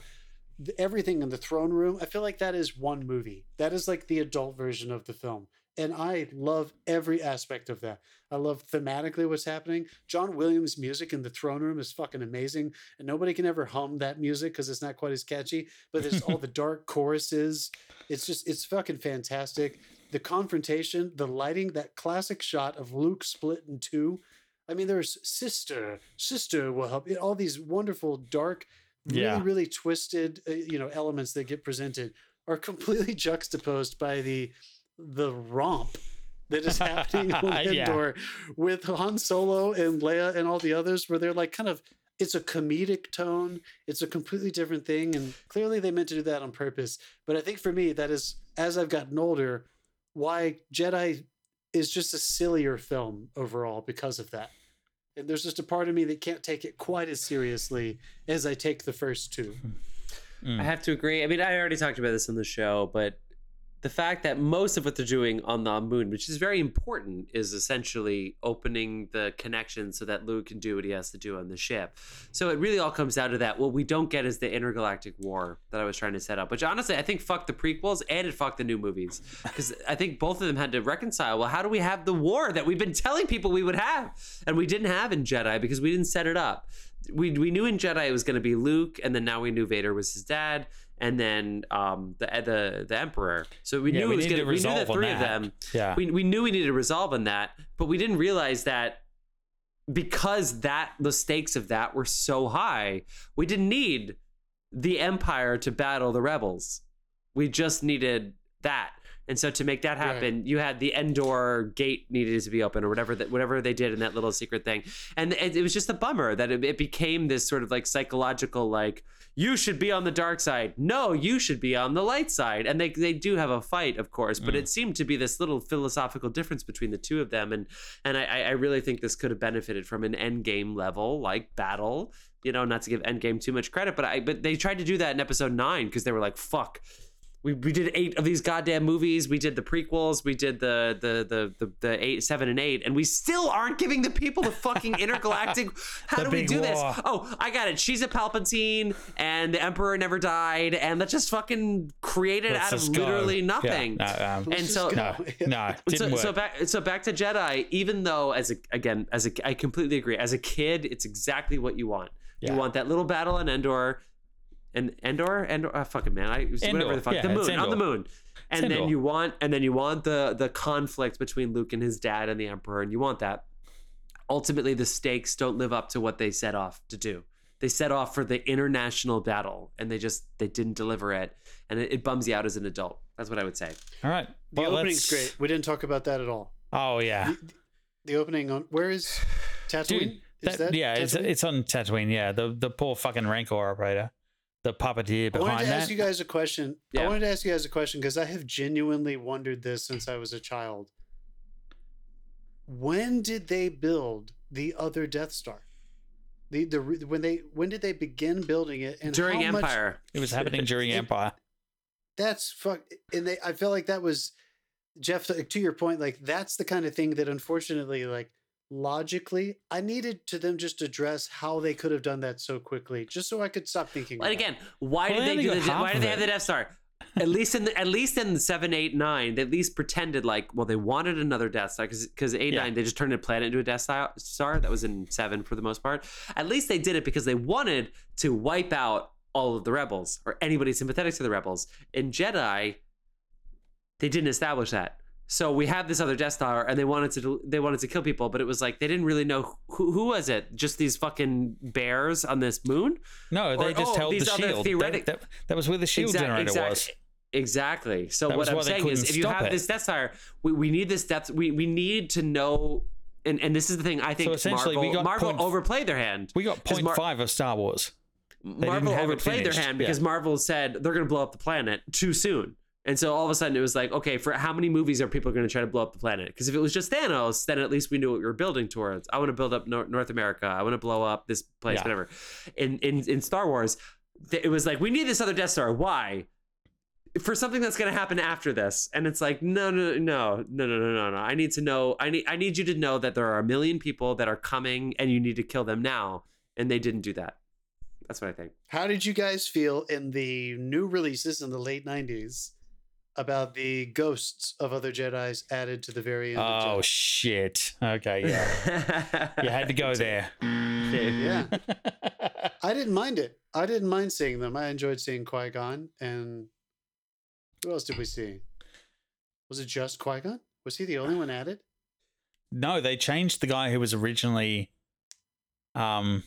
everything in the throne room, I feel like that is one movie. That is like the adult version of the film. And I love every aspect of that. I love thematically what's happening. John Williams' music in the throne room is fucking amazing. And nobody can ever hum that music because it's not quite as catchy. But there's all the dark choruses. It's just, it's fucking fantastic the confrontation, the lighting, that classic shot of Luke split in two. I mean, there's sister, sister will help. All these wonderful, dark, Yeah. really really twisted, uh, you know, elements that get presented are completely juxtaposed by the the romp that is happening on Yeah. Endor with Han Solo and Leia and all the others, where they're like kind of. It's a comedic tone. It's a completely different thing, and clearly they meant to do that on purpose. But I think for me, that is as I've gotten older, why Jedi is just a sillier film overall because of that. And there's just a part of me that can't take it quite as seriously as I take the first two. Mm. I have to agree. I mean, I already talked about this on the show, but the fact that most of what they're doing on the moon, which is very important, is essentially opening the connection so that Luke can do what he has to do on the ship. So it really all comes down to that. What we don't get is the intergalactic war that I was trying to set up, which honestly, I think fucked the prequels and it fucked the new movies. Because I think both of them had to reconcile. Well, how do we have the war that we've been telling people we would have? And we didn't have in Jedi because we didn't set it up we we knew in Jedi it was going to be Luke, and then now we knew Vader was his dad, and then um the the the Emperor. So we Yeah, knew we it was to we knew the three of them. Yeah. We we knew we needed to resolve on that, but we didn't realize that because that the stakes of that were so high, we didn't need the Empire to battle the rebels. We just needed that. And so to make that happen, you had the Endor gate needed to be open or whatever that whatever they did in that little secret thing. And it, it was just a bummer that it, it became this sort of like psychological like you should be on the dark side. No, you should be on the light side. And they they do have a fight, of course, but mm. it seemed to be this little philosophical difference between the two of them. And and I, I really think this could have benefited from an end game level like battle you know, not to give Endgame too much credit, but I but they tried to do that in episode nine because they were like, fuck. We, we did eight of these goddamn movies. We did the prequels. We did the the the the, the eight, seven, and eight, and we still aren't giving the people the fucking intergalactic. How do we big do this? Oh, I got it. She's a Palpatine, and the Emperor never died, and that just fucking created Let's out of go. literally Yeah, nothing. no, um, And so- no, no, didn't so, work. so back so back to Jedi. Even though as a again as a I completely agree. As a kid, it's exactly what you want. Yeah. You want that little battle on Endor, and Endor, Endor, ah, oh, fucking man, I was whatever the fuck, yeah, the moon on the moon, and It's then Endor. you want and then you want the the conflict between Luke and his dad and the Emperor, and you want that. Ultimately, the stakes don't live up to what they set off to do. They set off for the international battle, and they just they didn't deliver it, and it, it bums you out as an adult. That's what I would say. All right. The well, opening's let's- great. We didn't talk about that at all. Oh yeah, The opening on where is Tatooine? dude. is that- yeah, it's it's on Tatooine. Yeah, the the poor fucking Rancor operator, the puppeteer behind I wanted to that. ask you guys a question. I Yeah. wanted to ask you guys a question because I have genuinely wondered this since I was a child. When did they build the other Death Star? The the when they when did they begin building it and During how much- Empire, it was happening during It- Empire. that's fuck and they I feel like that was Jeff to your point like that's the kind of thing that unfortunately like logically I needed to them just address how they could have done that so quickly just so I could stop thinking And about it. again, why Well, did they they do got the why did they have the Death Star? At least in the, at least in seven, eight, nine, they at least pretended like well they wanted another Death Star because because eight Yeah. nine they just turned a planet into a Death Star. Star that was in seven for the most part. At least they did it because they wanted to wipe out all of the rebels or anybody sympathetic to the rebels. In Jedi, they didn't establish that. So we have this other Death Star, and they wanted to they wanted to kill people, but it was like they didn't really know who, who was it. Just these fucking bears on this moon. No, they Or- just oh, held the shield. theoretic- That, that, that was where the shield Exact- generator exact- was. Exactly. So what I'm saying is, if you have it. this Death Star, we, we need this Death. We we need to know. And, and this is the thing. I think essentially, Marvel, we got Marvel point- overplayed their hand. We got point Mar- five of Star Wars. Marvel didn't have overplayed their hand Yeah. because Marvel said they're going to blow up the planet too soon. And so all of a sudden it was like, okay, for how many movies are people going to try to blow up the planet? Because if it was just Thanos, then at least we knew what we were building towards. I want to build up Nor- North America. I want to blow up this place, Yeah. whatever. In, in in Star Wars, th- it was like we need this other Death Star. Why? For something that's going to happen after this, and it's like no, no, no, no, no, no, no, no. I need to know. I need I need you to know that there are a million people that are coming, and you need to kill them now. And they didn't do that. That's what I think. How did you guys feel in the new releases in the late 90s about the ghosts of other Jedi's added to the very end? Oh Jedi? shit. Okay, yeah. you had to go there. yeah. I didn't mind it. I didn't mind seeing them. I enjoyed seeing Qui Gon. And who else did we see? Was it just Qui Gon? Was he the only one added? No, they changed the guy who was originally um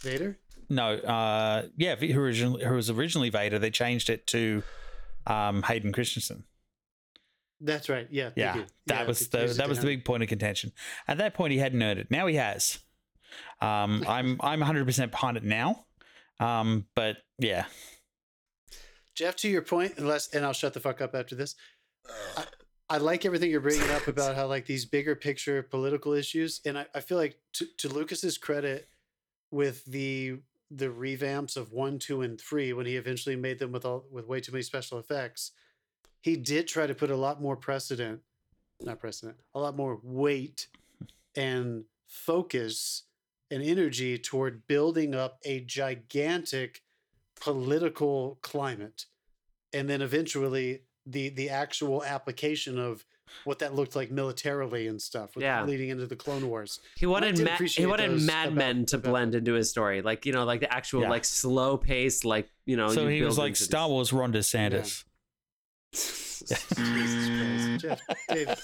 Vader? no, uh yeah, who originally who was originally Vader, they changed it to um Hayden Christensen. That's right. Yeah. Yeah, that Yeah, was the that was the big point of contention. At that point, he hadn't earned it. Now he has. Um, I'm I'm 100 percent behind it now. Um, but yeah, Jeff, to your point, unless, and I'll shut the fuck up after this. I, I like everything you're bringing up about how like these bigger picture political issues, and I, I feel like to, to Lucas's credit, with the the revamps of one, two, and three, when he eventually made them with all with way too many special effects, he did try to put a lot more precedent, not precedent, a lot more weight and focus and energy toward building up a gigantic political climate. And then eventually the the actual application of what that looked like militarily and stuff with Yeah. leading into the clone wars He wanted Ma- he wanted those Mad about- Men to about blend into his story, like you know, like the actual Yeah. like slow pace, like you know. so you he was like into Star this- Wars Ron DeSantis. Jesus Christ, Jeff, David.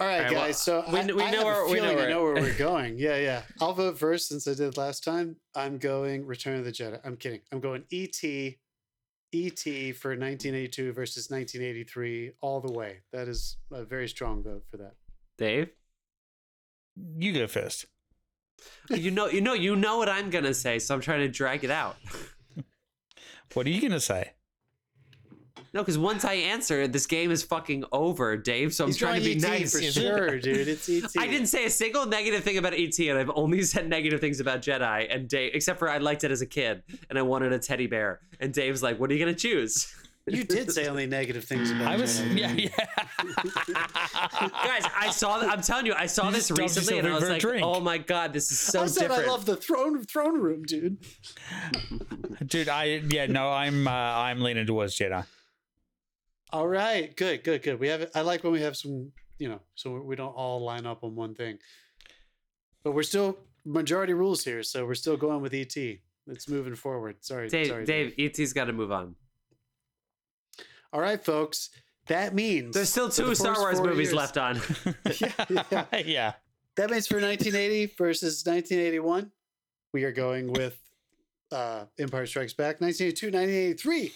All right, All right, well, guys. So we I, kn- we I know have where- a we know feeling I where- know where we're going. Yeah, yeah. I'll vote first since I did last time. I'm going Return of the Jedi. I'm kidding. I'm going ET. ET for 1982 versus 1983 all the way. That is a very strong vote for that. Dave. You go first. You know, you know, you know what I'm gonna say, so I'm trying to drag it out. What are you gonna say? No, because once I answer, this game is fucking over, Dave. So I'm He's trying to be ET nice. for sure, dude. It's ET. I didn't say a single negative thing about ET, and I've only said negative things about Jedi. And Dave, except for I liked it as a kid, and I wanted a teddy bear. And Dave's like, "What are you gonna choose?" You did say only negative things about. I was Jedi. yeah yeah. Guys, I saw. I'm telling you, I saw You this recently, and I was like, drink. "Oh my god, this is so I said different." I love the throne throne room, dude. Dude, I yeah no, I'm uh, I'm leaning towards Jedi. All right, good, good, good. We have. I like when we have some, you know, so we don't all line up on one thing. But we're still majority rules here, so we're still going with ET. It's moving forward. Sorry, Dave, sorry, Dave, ET's got to move on. All right, folks. That means There's still for the two Star Wars movies years- left on. yeah, yeah. yeah. That means for 1980 versus 1981, we are going with uh, Empire Strikes Back. 1982, 1983,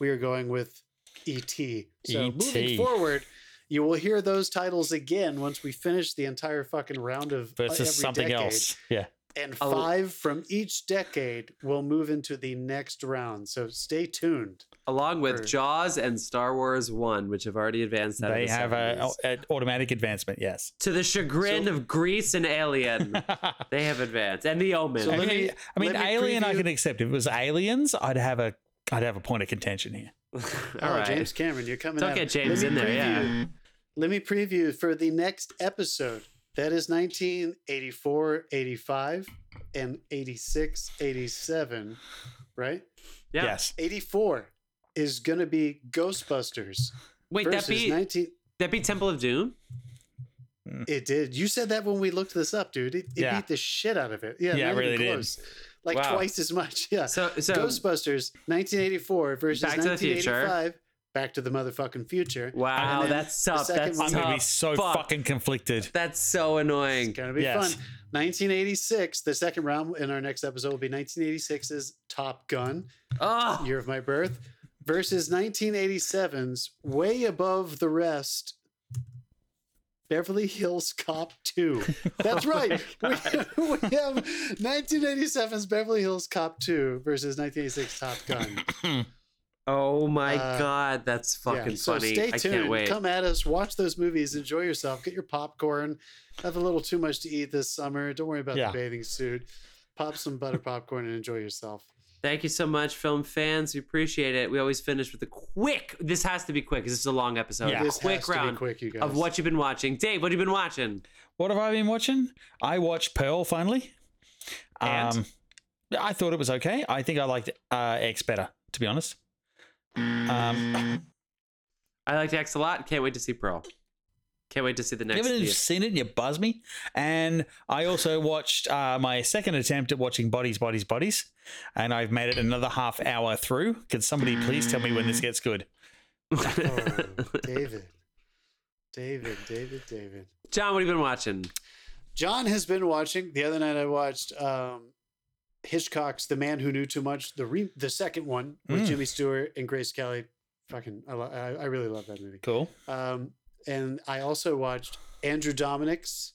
we are going with E.T. So E.T.. moving forward, you will hear those titles again once we finish the entire fucking round of uh, Versus every something decade. else. Yeah. And Oh. five from each decade will move into the next round. So stay tuned. Along with Or- Jaws and Star Wars One, which have already advanced out They of the have a, 70s. an automatic advancement, yes. to the chagrin So- of Grease and Alien. they have advanced, and The Omen. So I let mean, me- I mean let me Alien I preview- can accept. If it was Aliens, I'd have a I'd have a point of contention here. All oh, right. James Cameron, you're coming Don't at get. James Let me in there, yeah. Let me preview for the next episode. That is 1984, 85, and 86, 87, right? Yeah. Yes. 84 is going to be Ghostbusters Wait, that be 19. that be Temple of Doom? Hmm. It did. You said that when we looked this up, dude. It, it Yeah. beat the shit out of it. Yeah, Yeah, it not even really did. Close. Like Wow. twice as much. Yeah. So, so Ghostbusters 1984 versus Back to the Future. 1985. Back to the motherfucking future. wow, that's tough. That's one- I'm gonna be so Fuck. fucking conflicted. That's so annoying. It's gonna be Yes. fun. 1986. The second round in our next episode will be 1986's Top Gun, Oh, year of my birth, versus 1987's way above the rest. Beverly Hills Cop 2. That's Oh right. We, we have 1987's Beverly Hills Cop 2 versus 1986 Top Gun. oh my Uh, god, that's fucking yeah, so funny. stay I tuned. can't wait. Come at us. Watch those movies. Enjoy yourself. Get your popcorn. Have a little too much to eat this summer. Don't worry about Yeah. the bathing suit. Pop some butter popcorn and enjoy yourself. Thank you so much, film fans. We appreciate it. We always finish with a quick. This has to be quick because this is a long episode. Yeah. This quick has to be round quick, you guys. of what you've been watching. Dave, what have you been watching? What have I been watching? I watched Pearl finally. And? Um, I thought it was okay. I think I liked uh, X better, to be honest. Um, I liked X a lot. Can't wait to see Pearl. Can't wait to see the next. You haven't the- seen it and you buzz me. And I also watched uh, my second attempt at watching Bodies, Bodies, Bodies. And I've made it another half hour through. Can somebody please tell me when this gets good? Oh, David. David, David, David. John, what have you been watching? John has been watching. The other night I watched um, Hitchcock's The Man Who Knew Too Much, the re- the second one with Mm. Jimmy Stewart and Grace Kelly. Fucking, I, lo- I, I really love that movie. Cool. Um, and I also watched Andrew Dominik's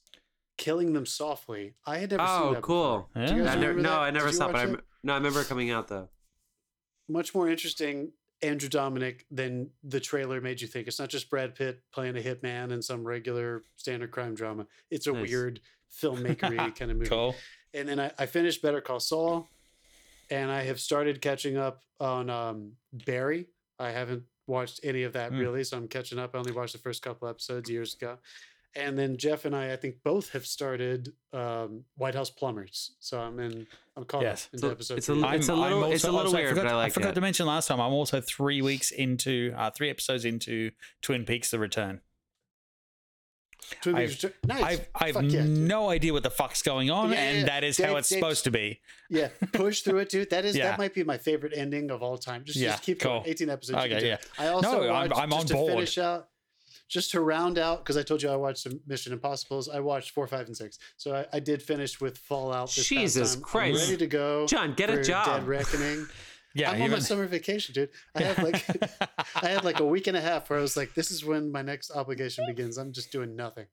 Killing Them Softly. I had never seen Oh, that. cool. before. Do you Yeah. I never, no, that? I never saw it. But I, no, I remember it coming out though. Much more interesting Andrew Dominik than the trailer made you think. It's not just Brad Pitt playing a hitman in some regular standard crime drama. It's a Nice. weird filmmakery kind of movie. Cool. And then I, I finished Better Call Saul, and I have started catching up on um, Barry. I haven't watched any of that Hmm. really, so I'm catching up. I only watched the first couple episodes years ago. And then Jeff and I, I think both have started um, White House Plumbers. So I'm in. I'm caught Yes. up into So episode. it's a three. li- It's little- it's a little also- I weird, forgot, but I like forgot it. to mention last time. I'm also three weeks into, uh, three episodes into Twin Peaks: The Return. Twin I've- Peaks nice. I've I've Fuck yeah, no idea what the fuck's going on, Yeah, yeah, yeah. and that is Dave- how it's Dave- supposed to be. Yeah, push through it, dude. That is Yeah. that might be my favorite ending of all time. Just, Yeah, just keep cool. going. 18 episodes. Okay, yeah. I also No, I'm- I'm on just to board. finish out, just to round out because I told you I watched some Mission Impossible's. I watched four, five, and six. So I, I did finish with Fallout. This past Jesus time. I'm Christ. ready to go. John, get a job. Dead Reckoning. Yeah, I'm on my even- summer vacation, dude. I have like I had like a week and a half where I was like, this is when my next obligation begins. I'm just doing nothing.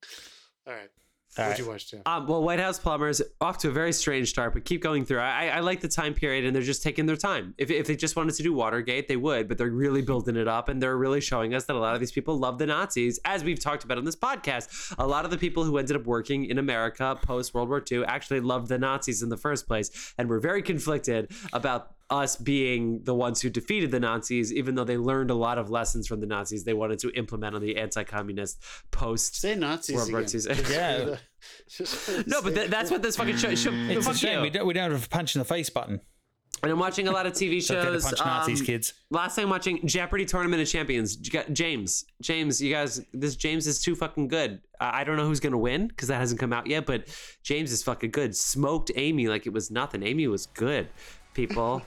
All right. What'd right. you watch, Tim? Um, well, White House Plumbers off to a very strange start, but keep going through. I, I like the time period, and they're just taking their time. If, if they just wanted to do Watergate, they would, but they're really building it up, and they're really showing us that a lot of these people love the Nazis, as we've talked about on this podcast. A lot of the people who ended up working in America post World War II actually loved the Nazis in the first place, and were very conflicted about us being the ones who defeated the Nazis, even though they learned a lot of lessons from the Nazis they wanted to implement on the anti-communist post Say Nazis World War again. II. Yeah. just No, but th- that's what this fucking show. show It's fuck a shame you. we don't, we don't have a punch in the face button. And I'm watching a lot of TV So get to shows. punch Nazis, um, kids. Last time watching Jeopardy Tournament of Champions. James, James, you guys, this James is too fucking good. I I don't know who's gonna win because that hasn't come out yet, but James is fucking good. Smoked Amy like it was nothing. Amy was good, people.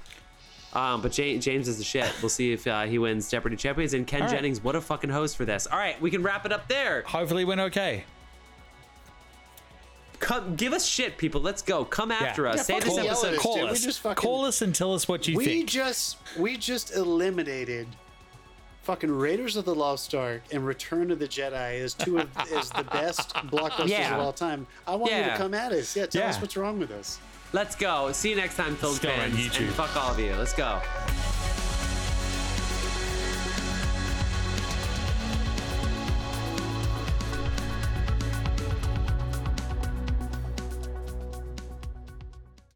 Um, but Ja- James is the shit. We'll see if uh, he wins Jeopardy Champions. And Ken All right. Jennings, what a fucking host for this. All right, we can wrap it up there. Hopefully, it went okay. Come, give us shit, people. Let's go. Come after us. Yeah, Say this fucking yell at episode. us. Call us. just fucking- Call us and tell us what you we think. We just we just eliminated fucking Raiders of the Lost Ark and Return of the Jedi as two of as the best blockbusters Yeah. of all time. I want you to come at us. Yeah, tell us what's wrong with us. Let's go. See you next time, on fans. And fuck all of you. Let's go.